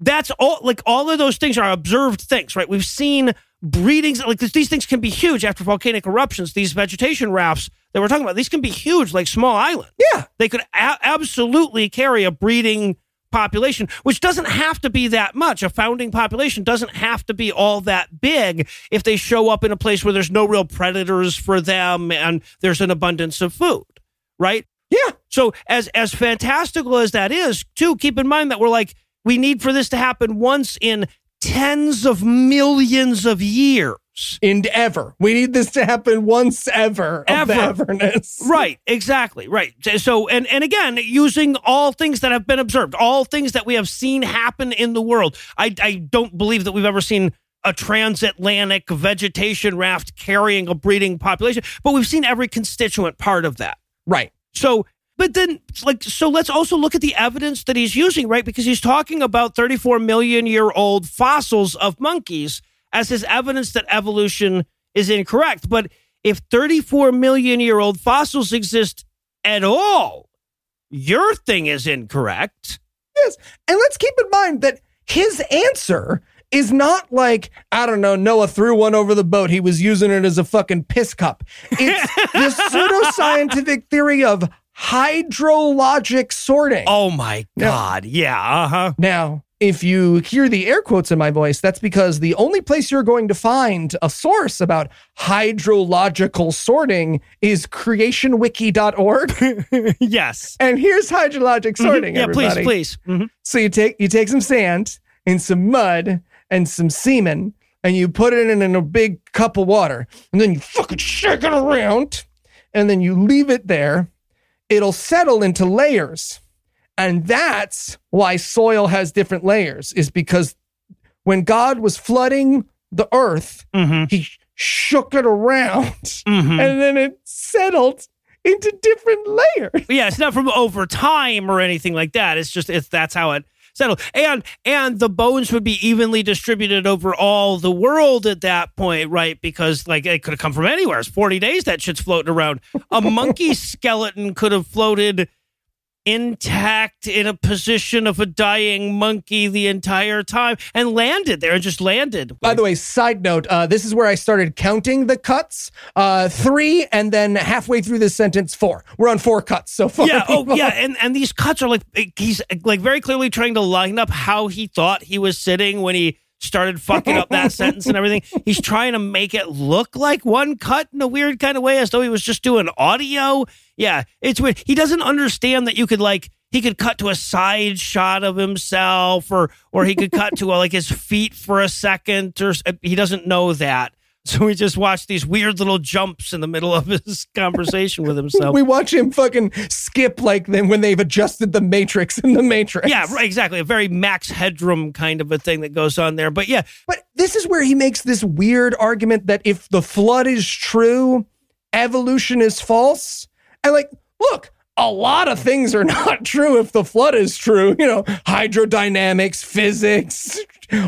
S2: that's all like all of those things are observed things, right? We've seen breedings like this, these things can be huge after volcanic eruptions. These vegetation rafts that we're talking about, these can be huge, like small islands.
S4: Yeah.
S2: They could a- absolutely carry a breeding population, which doesn't have to be that much. A founding population doesn't have to be all that big if they show up in a place where there's no real predators for them and there's an abundance of food, right?
S4: Yeah.
S2: So as as fantastical as that is, too, keep in mind that we're like we need for this to happen once in tens of millions of years.
S4: And ever. We need this to happen once ever. Of
S2: Ever.
S4: everness.
S2: Right, exactly, right. So and and again, using all things that have been observed, all things that we have seen happen in the world. I I don't believe that we've ever seen a transatlantic vegetation raft carrying a breeding population, but we've seen every constituent part of that.
S4: Right.
S2: So, but then, like, so let's also look at the evidence that he's using, right? Because he's talking about 34 million year old fossils of monkeys as his evidence that evolution is incorrect. But if 34 million year old fossils exist at all, your thing is incorrect.
S4: Yes. And let's keep in mind that his answer is not like, I don't know, Noah threw one over the boat. He was using it as a fucking piss cup. It's the pseudoscientific theory of hydrologic sorting.
S2: Oh my God. Yeah. Uh huh.
S4: Now, if you hear the air quotes in my voice, that's because the only place you're going to find a source about hydrological sorting is creationwiki.org.
S2: yes.
S4: and here's hydrologic sorting.
S2: yeah, please,
S4: everybody.
S2: please. Mhm.
S4: So you take you take some sand and some mud and some semen and you put it in, in a big cup of water and then you fucking shake it around and then you leave it there. It'll settle into layers. And that's why soil has different layers is because when God was flooding the earth,
S2: Mhm.
S4: he shook it around
S2: Mhm.
S4: and then it settled into different layers.
S2: yeah, it's not from over time or anything like that. It's just it's that's how it settled. And and the bones would be evenly distributed over all the world at that point, right? Because like it could have come from anywhere. It's 40 days that shit's floating around. A monkey skeleton could have floated intact in a position of a dying monkey the entire time and landed there and just landed.
S4: By the way, side note, uh, this is where I started counting the cuts. Uh, three, and then halfway through this sentence, four. We're on four cuts so far.
S2: yeah oh yeah and and these cuts are like he's like very clearly trying to line up how he thought he was sitting when he started fucking up that sentence and everything. He's trying to make it look like one cut in a weird kind of way as though he was just doing audio. Yeah it's weird. He doesn't understand that you could like he could cut to a side shot of himself or or he could cut to uh, like his feet for a second or he doesn't know that so we just watch these weird little jumps in the middle of his conversation with himself
S4: We watch him fucking skip like them when they've adjusted the matrix in the matrix.
S2: Yeah, right, exactly. A very Max Headroom kind of a thing that goes on there. But yeah,
S4: But this is where he makes this weird argument that if the flood is true, evolution is false. And like, look, a lot of things are not true if the flood is true. You know, hydrodynamics, physics,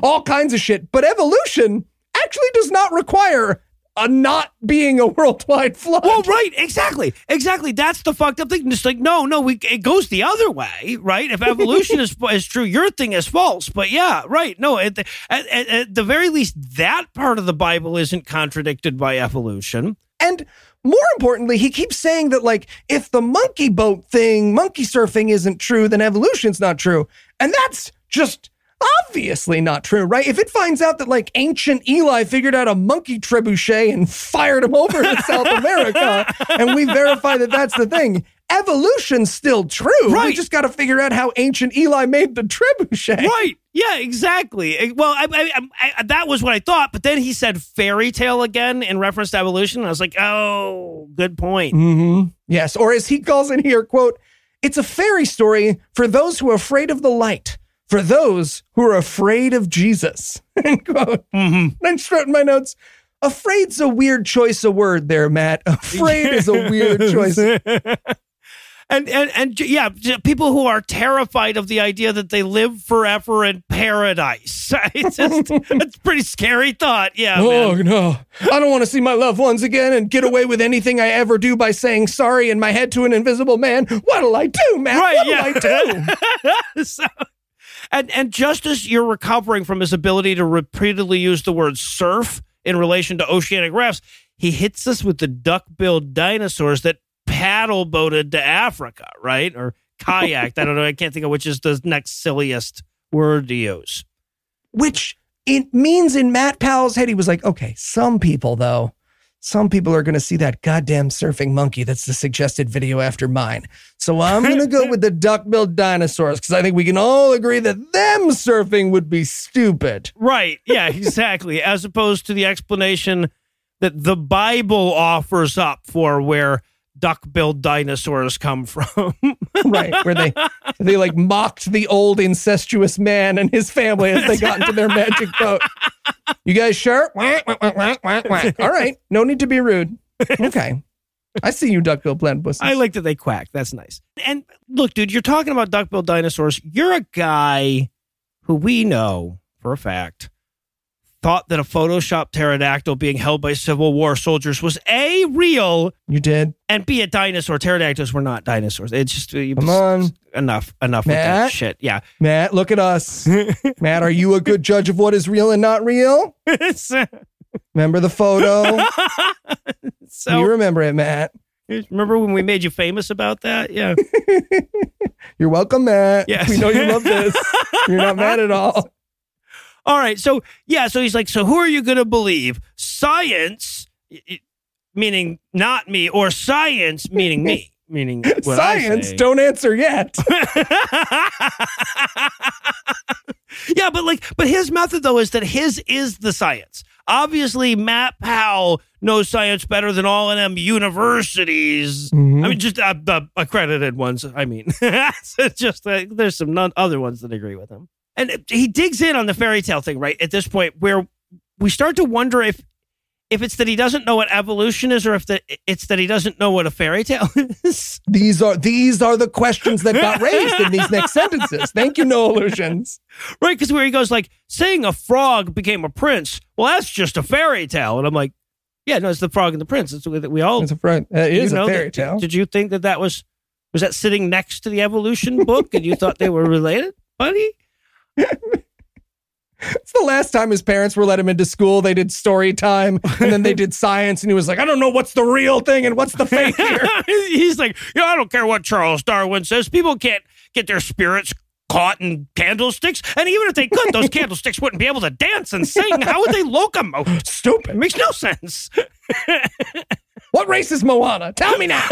S4: all kinds of shit. But evolution actually does not require a not being a worldwide flood.
S2: well, right, exactly, exactly. That's the fucked up thing. It's like, no, no, we it goes the other way, right? If evolution is is true, your thing is false. But yeah, right. No, at the, at, at, at the very least, that part of the Bible isn't contradicted by evolution.
S4: And more importantly, he keeps saying that, like, if the monkey boat thing, monkey surfing isn't true, then evolution's not true. And that's just obviously not true, right? If it finds out that, like, ancient Eli figured out a monkey trebuchet and fired him over to South America, and we verify that that's the thing, evolution's still true. We just got to figure out how ancient Eli made the trebuchet.
S2: Right. Yeah, exactly. Well, I, I, I, that was what I thought. But then he said fairy tale again in reference to evolution. I was like, oh, good point.
S4: Mm-hmm. Yes, or as he calls it here, quote, it's a fairy story for those who are afraid of the light, for those who are afraid of Jesus. End quote.
S2: Mhm.
S4: And I wrote in my notes, afraid's a weird choice of word there, Matt. Afraid is a weird choice.
S2: and and and yeah, people who are terrified of the idea that they live forever in paradise. It's just it's a pretty scary thought. Yeah,
S4: Oh
S2: man.
S4: no. I don't want to see my loved ones again and get away with anything I ever do by saying sorry in my head to an invisible man. What'll I do, Matt?
S2: Right,
S4: What'll
S2: yeah.
S4: I do?
S2: so, and and just as you're recovering from his ability to repeatedly use the word surf in relation to oceanic rafts, he hits us with the duck-billed dinosaurs that paddle boated to Africa, right? Or kayaked. I don't know. I can't think of which is the next silliest word to use.
S4: which it means in Matt Powell's head, he was like, okay, some people though, some people are going to see that goddamn surfing monkey that's the suggested video after mine. So I'm going to go with the duck-billed dinosaurs because I think we can all agree that them surfing would be stupid.
S2: Right. Yeah, exactly. As opposed to the explanation that the Bible offers up for where duck-billed dinosaurs come from.
S4: right, where they they like mocked the old incestuous man and his family as they got into their magic boat. You guys sure? All right, no need to be rude. Okay, I see you, duck-billed platypus.
S2: I like that they quack. That's nice. And look, dude, you're talking about duck-billed dinosaurs. You're a guy who we know for a fact thought that a Photoshop pterodactyl being held by Civil War soldiers was A, real,
S4: You did.
S2: and B, a dinosaur. Pterodactyls were not dinosaurs. It's just you-
S4: Come on.
S2: enough, enough with that
S4: Matt?
S2: shit. Yeah.
S4: Matt, look at us. Matt, are you a good judge of what is real and not real? Remember the photo?
S2: so
S4: you remember it, Matt.
S2: remember when we made you famous about that? Yeah.
S4: You're welcome, Matt.
S2: Yes.
S4: We know you love this. You're not mad at all.
S2: All right. So, yeah. So he's like, so who are you going to believe? Science, meaning not me, or science, meaning me, meaning
S4: Science, don't answer yet.
S2: yeah, but like, but his method though is that his is the science. Obviously, Matt Powell knows science better than all of them universities.
S4: Mhm.
S2: I mean, just uh, the accredited ones. I mean, just uh, there's some non- other ones that agree with him, and he digs in on the fairy tale thing right at this point, where we start to wonder if if it's that he doesn't know what evolution is, or if the, it's that he doesn't know what a fairy tale is.
S4: These are these are the questions that got raised in these next sentences. Thank you, Noah Lugeons.
S2: Right, because where he goes like saying a frog became a prince. Well, that's just a fairy tale, and I'm like, yeah, no, it's the frog and the prince. It's that we all.
S4: It's a friend. Uh, it
S2: you know
S4: a fairy
S2: that-
S4: tale.
S2: Did you think that that was was that sitting next to the evolution book, and you thought they were related, buddy?
S4: It's the last time his parents were let him into school. They did story time, and then they did science, and he was like, "I don't know what's the real thing and what's the fake here."
S2: He's like, yeah, I don't care what Charles Darwin says. People can't get their spirits caught in candlesticks, and even if they could, those candlesticks wouldn't be able to dance and sing. How would they locomote? It
S4: Stupid.
S2: makes no sense.
S4: What race is Moana? Tell me now.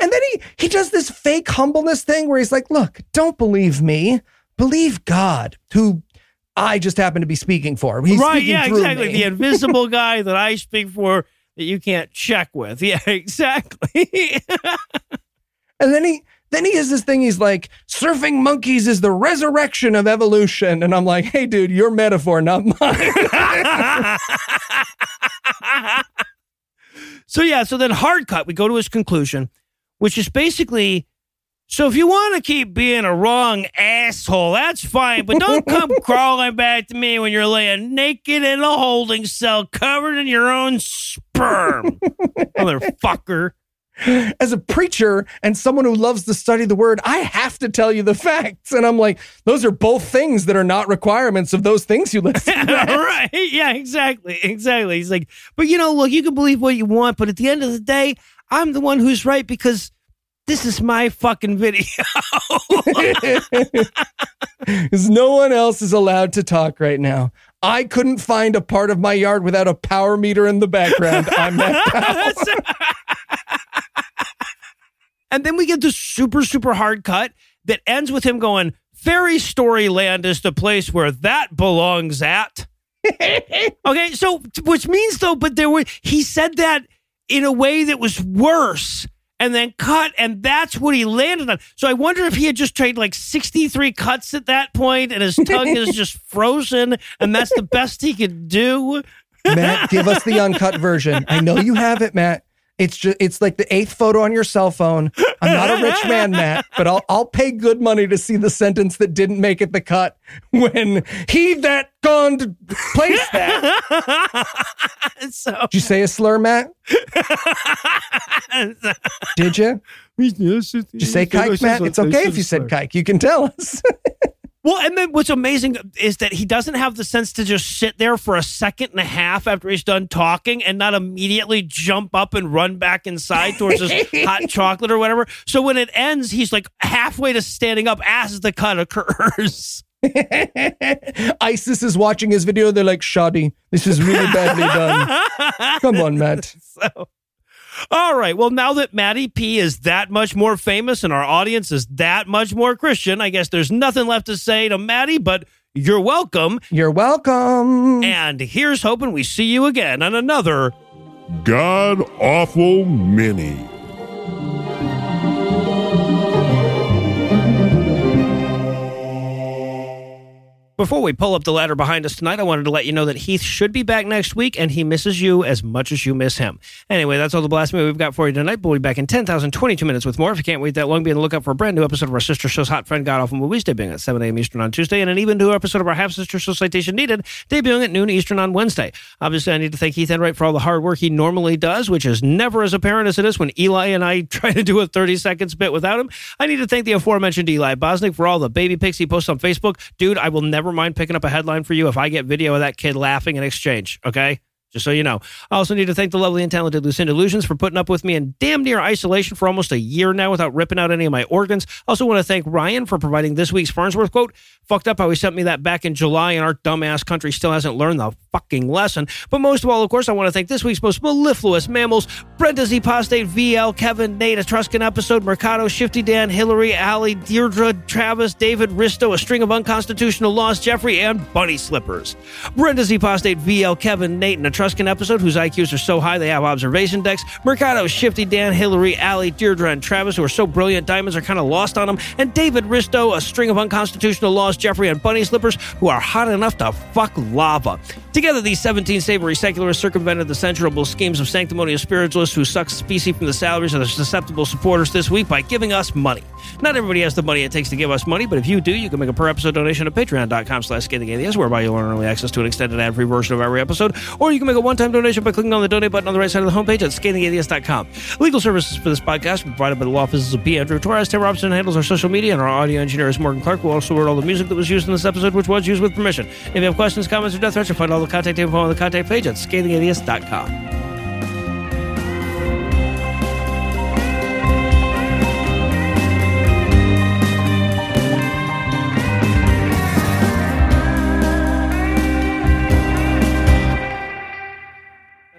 S4: And then he he does this fake humbleness thing where he's like, "Look, don't believe me. Believe God, who I just happen to be speaking for. He's
S2: right?
S4: speaking
S2: Yeah, exactly.
S4: me.
S2: The invisible guy that I speak for that you can't check with. Yeah, exactly.
S4: And then he then he has this thing. He's like, "Surfing monkeys is the resurrection of evolution." And I'm like, "Hey, dude, your metaphor, not mine."
S2: so yeah, so then hard cut, we go to his conclusion, which is basically so if you want to keep being a wrong asshole, that's fine, but don't come crawling back to me when you're laying naked in a holding cell covered in your own sperm. Motherfucker.
S4: As a preacher and someone who loves to study the word, I have to tell you the facts. And I'm like, those are both things that are not requirements of those things you listed.
S2: right. Yeah, exactly. Exactly. He's like, but you know, look, you can believe what you want, but at the end of the day, I'm the one who's right because this is my fucking video.
S4: Because no one else is allowed to talk right now. I couldn't find a part of my yard without a power meter in the background. I'm that
S2: and then we get this super, super hard cut that ends with him going, Fairy Story Land is the place where that belongs at. okay, so which means though, but there were he said that in a way that was worse and then cut, and that's what he landed on. So I wonder if he had just trained like 63 cuts at that point and his tongue is just frozen, and that's the best he could do.
S4: Matt, give us the uncut version. I know you have it, Matt. It's just it's like the eighth photo on your cell phone. I'm not a rich man, Matt, but I'll I'll pay good money to see the sentence that didn't make it the cut when he that gone to place that.
S2: so
S4: Did you say a slur, Matt? Did you? Did you say kike, Matt? It's okay if you said kike. You can tell us.
S2: Well, and then what's amazing is that he doesn't have the sense to just sit there for a second and a half after he's done talking and not immediately jump up and run back inside towards his hot chocolate or whatever. So when it ends, he's like halfway to standing up as the cut occurs.
S4: ISIS is watching his video. They're like, Shoddy, this is really badly done. Come on, Matt.
S2: So, all right. Well, now that Maddie P is that much more famous and our audience is that much more Christian, I guess there's nothing left to say to Maddie, but you're welcome.
S4: You're welcome.
S2: And here's hoping we see you again on another
S5: God Awful Mini.
S2: Before we pull up the ladder behind us tonight, I wanted to let you know that Heath should be back next week and he misses you as much as you miss him. Anyway, that's all the blasphemy we've got for you tonight. We'll be back in 10,022 minutes with more. If you can't wait that long, be on the lookout for a brand new episode of our sister show's Hot Friend God Awful Movies, debuting at 7 a.m. Eastern on Tuesday, and an even newer episode of our half sister show Citation Needed, debuting at noon Eastern on Wednesday. Obviously, I need to thank Heath Enright for all the hard work he normally does, which is never as apparent as it is when Eli and I try to do a 30 seconds bit without him. I need to thank the aforementioned Eli Bosnick for all the baby pics he posts on Facebook. Dude, I will never mind picking up a headline for you if I get video of that kid laughing in exchange, okay? Just so you know. I also need to thank the lovely and talented Lucinda Lugeons for putting up with me in damn near isolation for almost a year now without ripping out any of my organs. I also want to thank Ryan for providing this week's Farnsworth quote. Fucked up how he sent me that back in July and our dumbass country still hasn't learned the fucking lesson. But most of all, of course, I want to thank this week's most mellifluous mammals, Brenda Z. VL, Kevin, Nate, Etruscan episode, Mercado, Shifty Dan, Hillary, Allie, Deirdre, Travis, David, Risto, a string of unconstitutional laws, Jeffrey, and Bunny Slippers. Brenda Z. VL, Kevin, Nate, and Etruscan episode, whose IQs are so high they have observation decks. Mercado, Shifty Dan, Hillary, Allie, Deirdre, and Travis, who are so brilliant diamonds are kind of lost on them. And David Risto, a string of unconstitutional laws, Jeffrey, and Bunny Slippers, who are hot enough to fuck lava. Together, these 17 savory secularists circumvented the censurable schemes of sanctimonious spiritualists who suck specie from the salaries of their susceptible supporters this week by giving us money. Not everybody has the money it takes to give us money, but if you do, you can make a per episode donation at patreon.com slash whereby you'll earn early access to an extended ad-free version of every episode, or you can make a one-time donation by clicking on the donate button on the right side of the homepage at scathingatheist.com. Legal services for this podcast are provided by the law offices of P. Andrew Torres. Tim Robinson handles our social media, and our audio engineer is Morgan Clarke, who also wrote all the music that was used in this episode, which was used with permission. If you have questions, comments, or death threats, you'll find all the contact info on the contact page at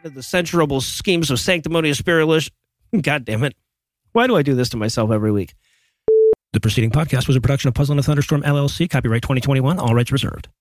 S2: the censurable schemes of sanctimonious spiritualists. God damn it. Why do I do this to myself every week? The preceding podcast was a production of Puzzle in a Thunderstorm LLC, copyright 2021, all rights reserved.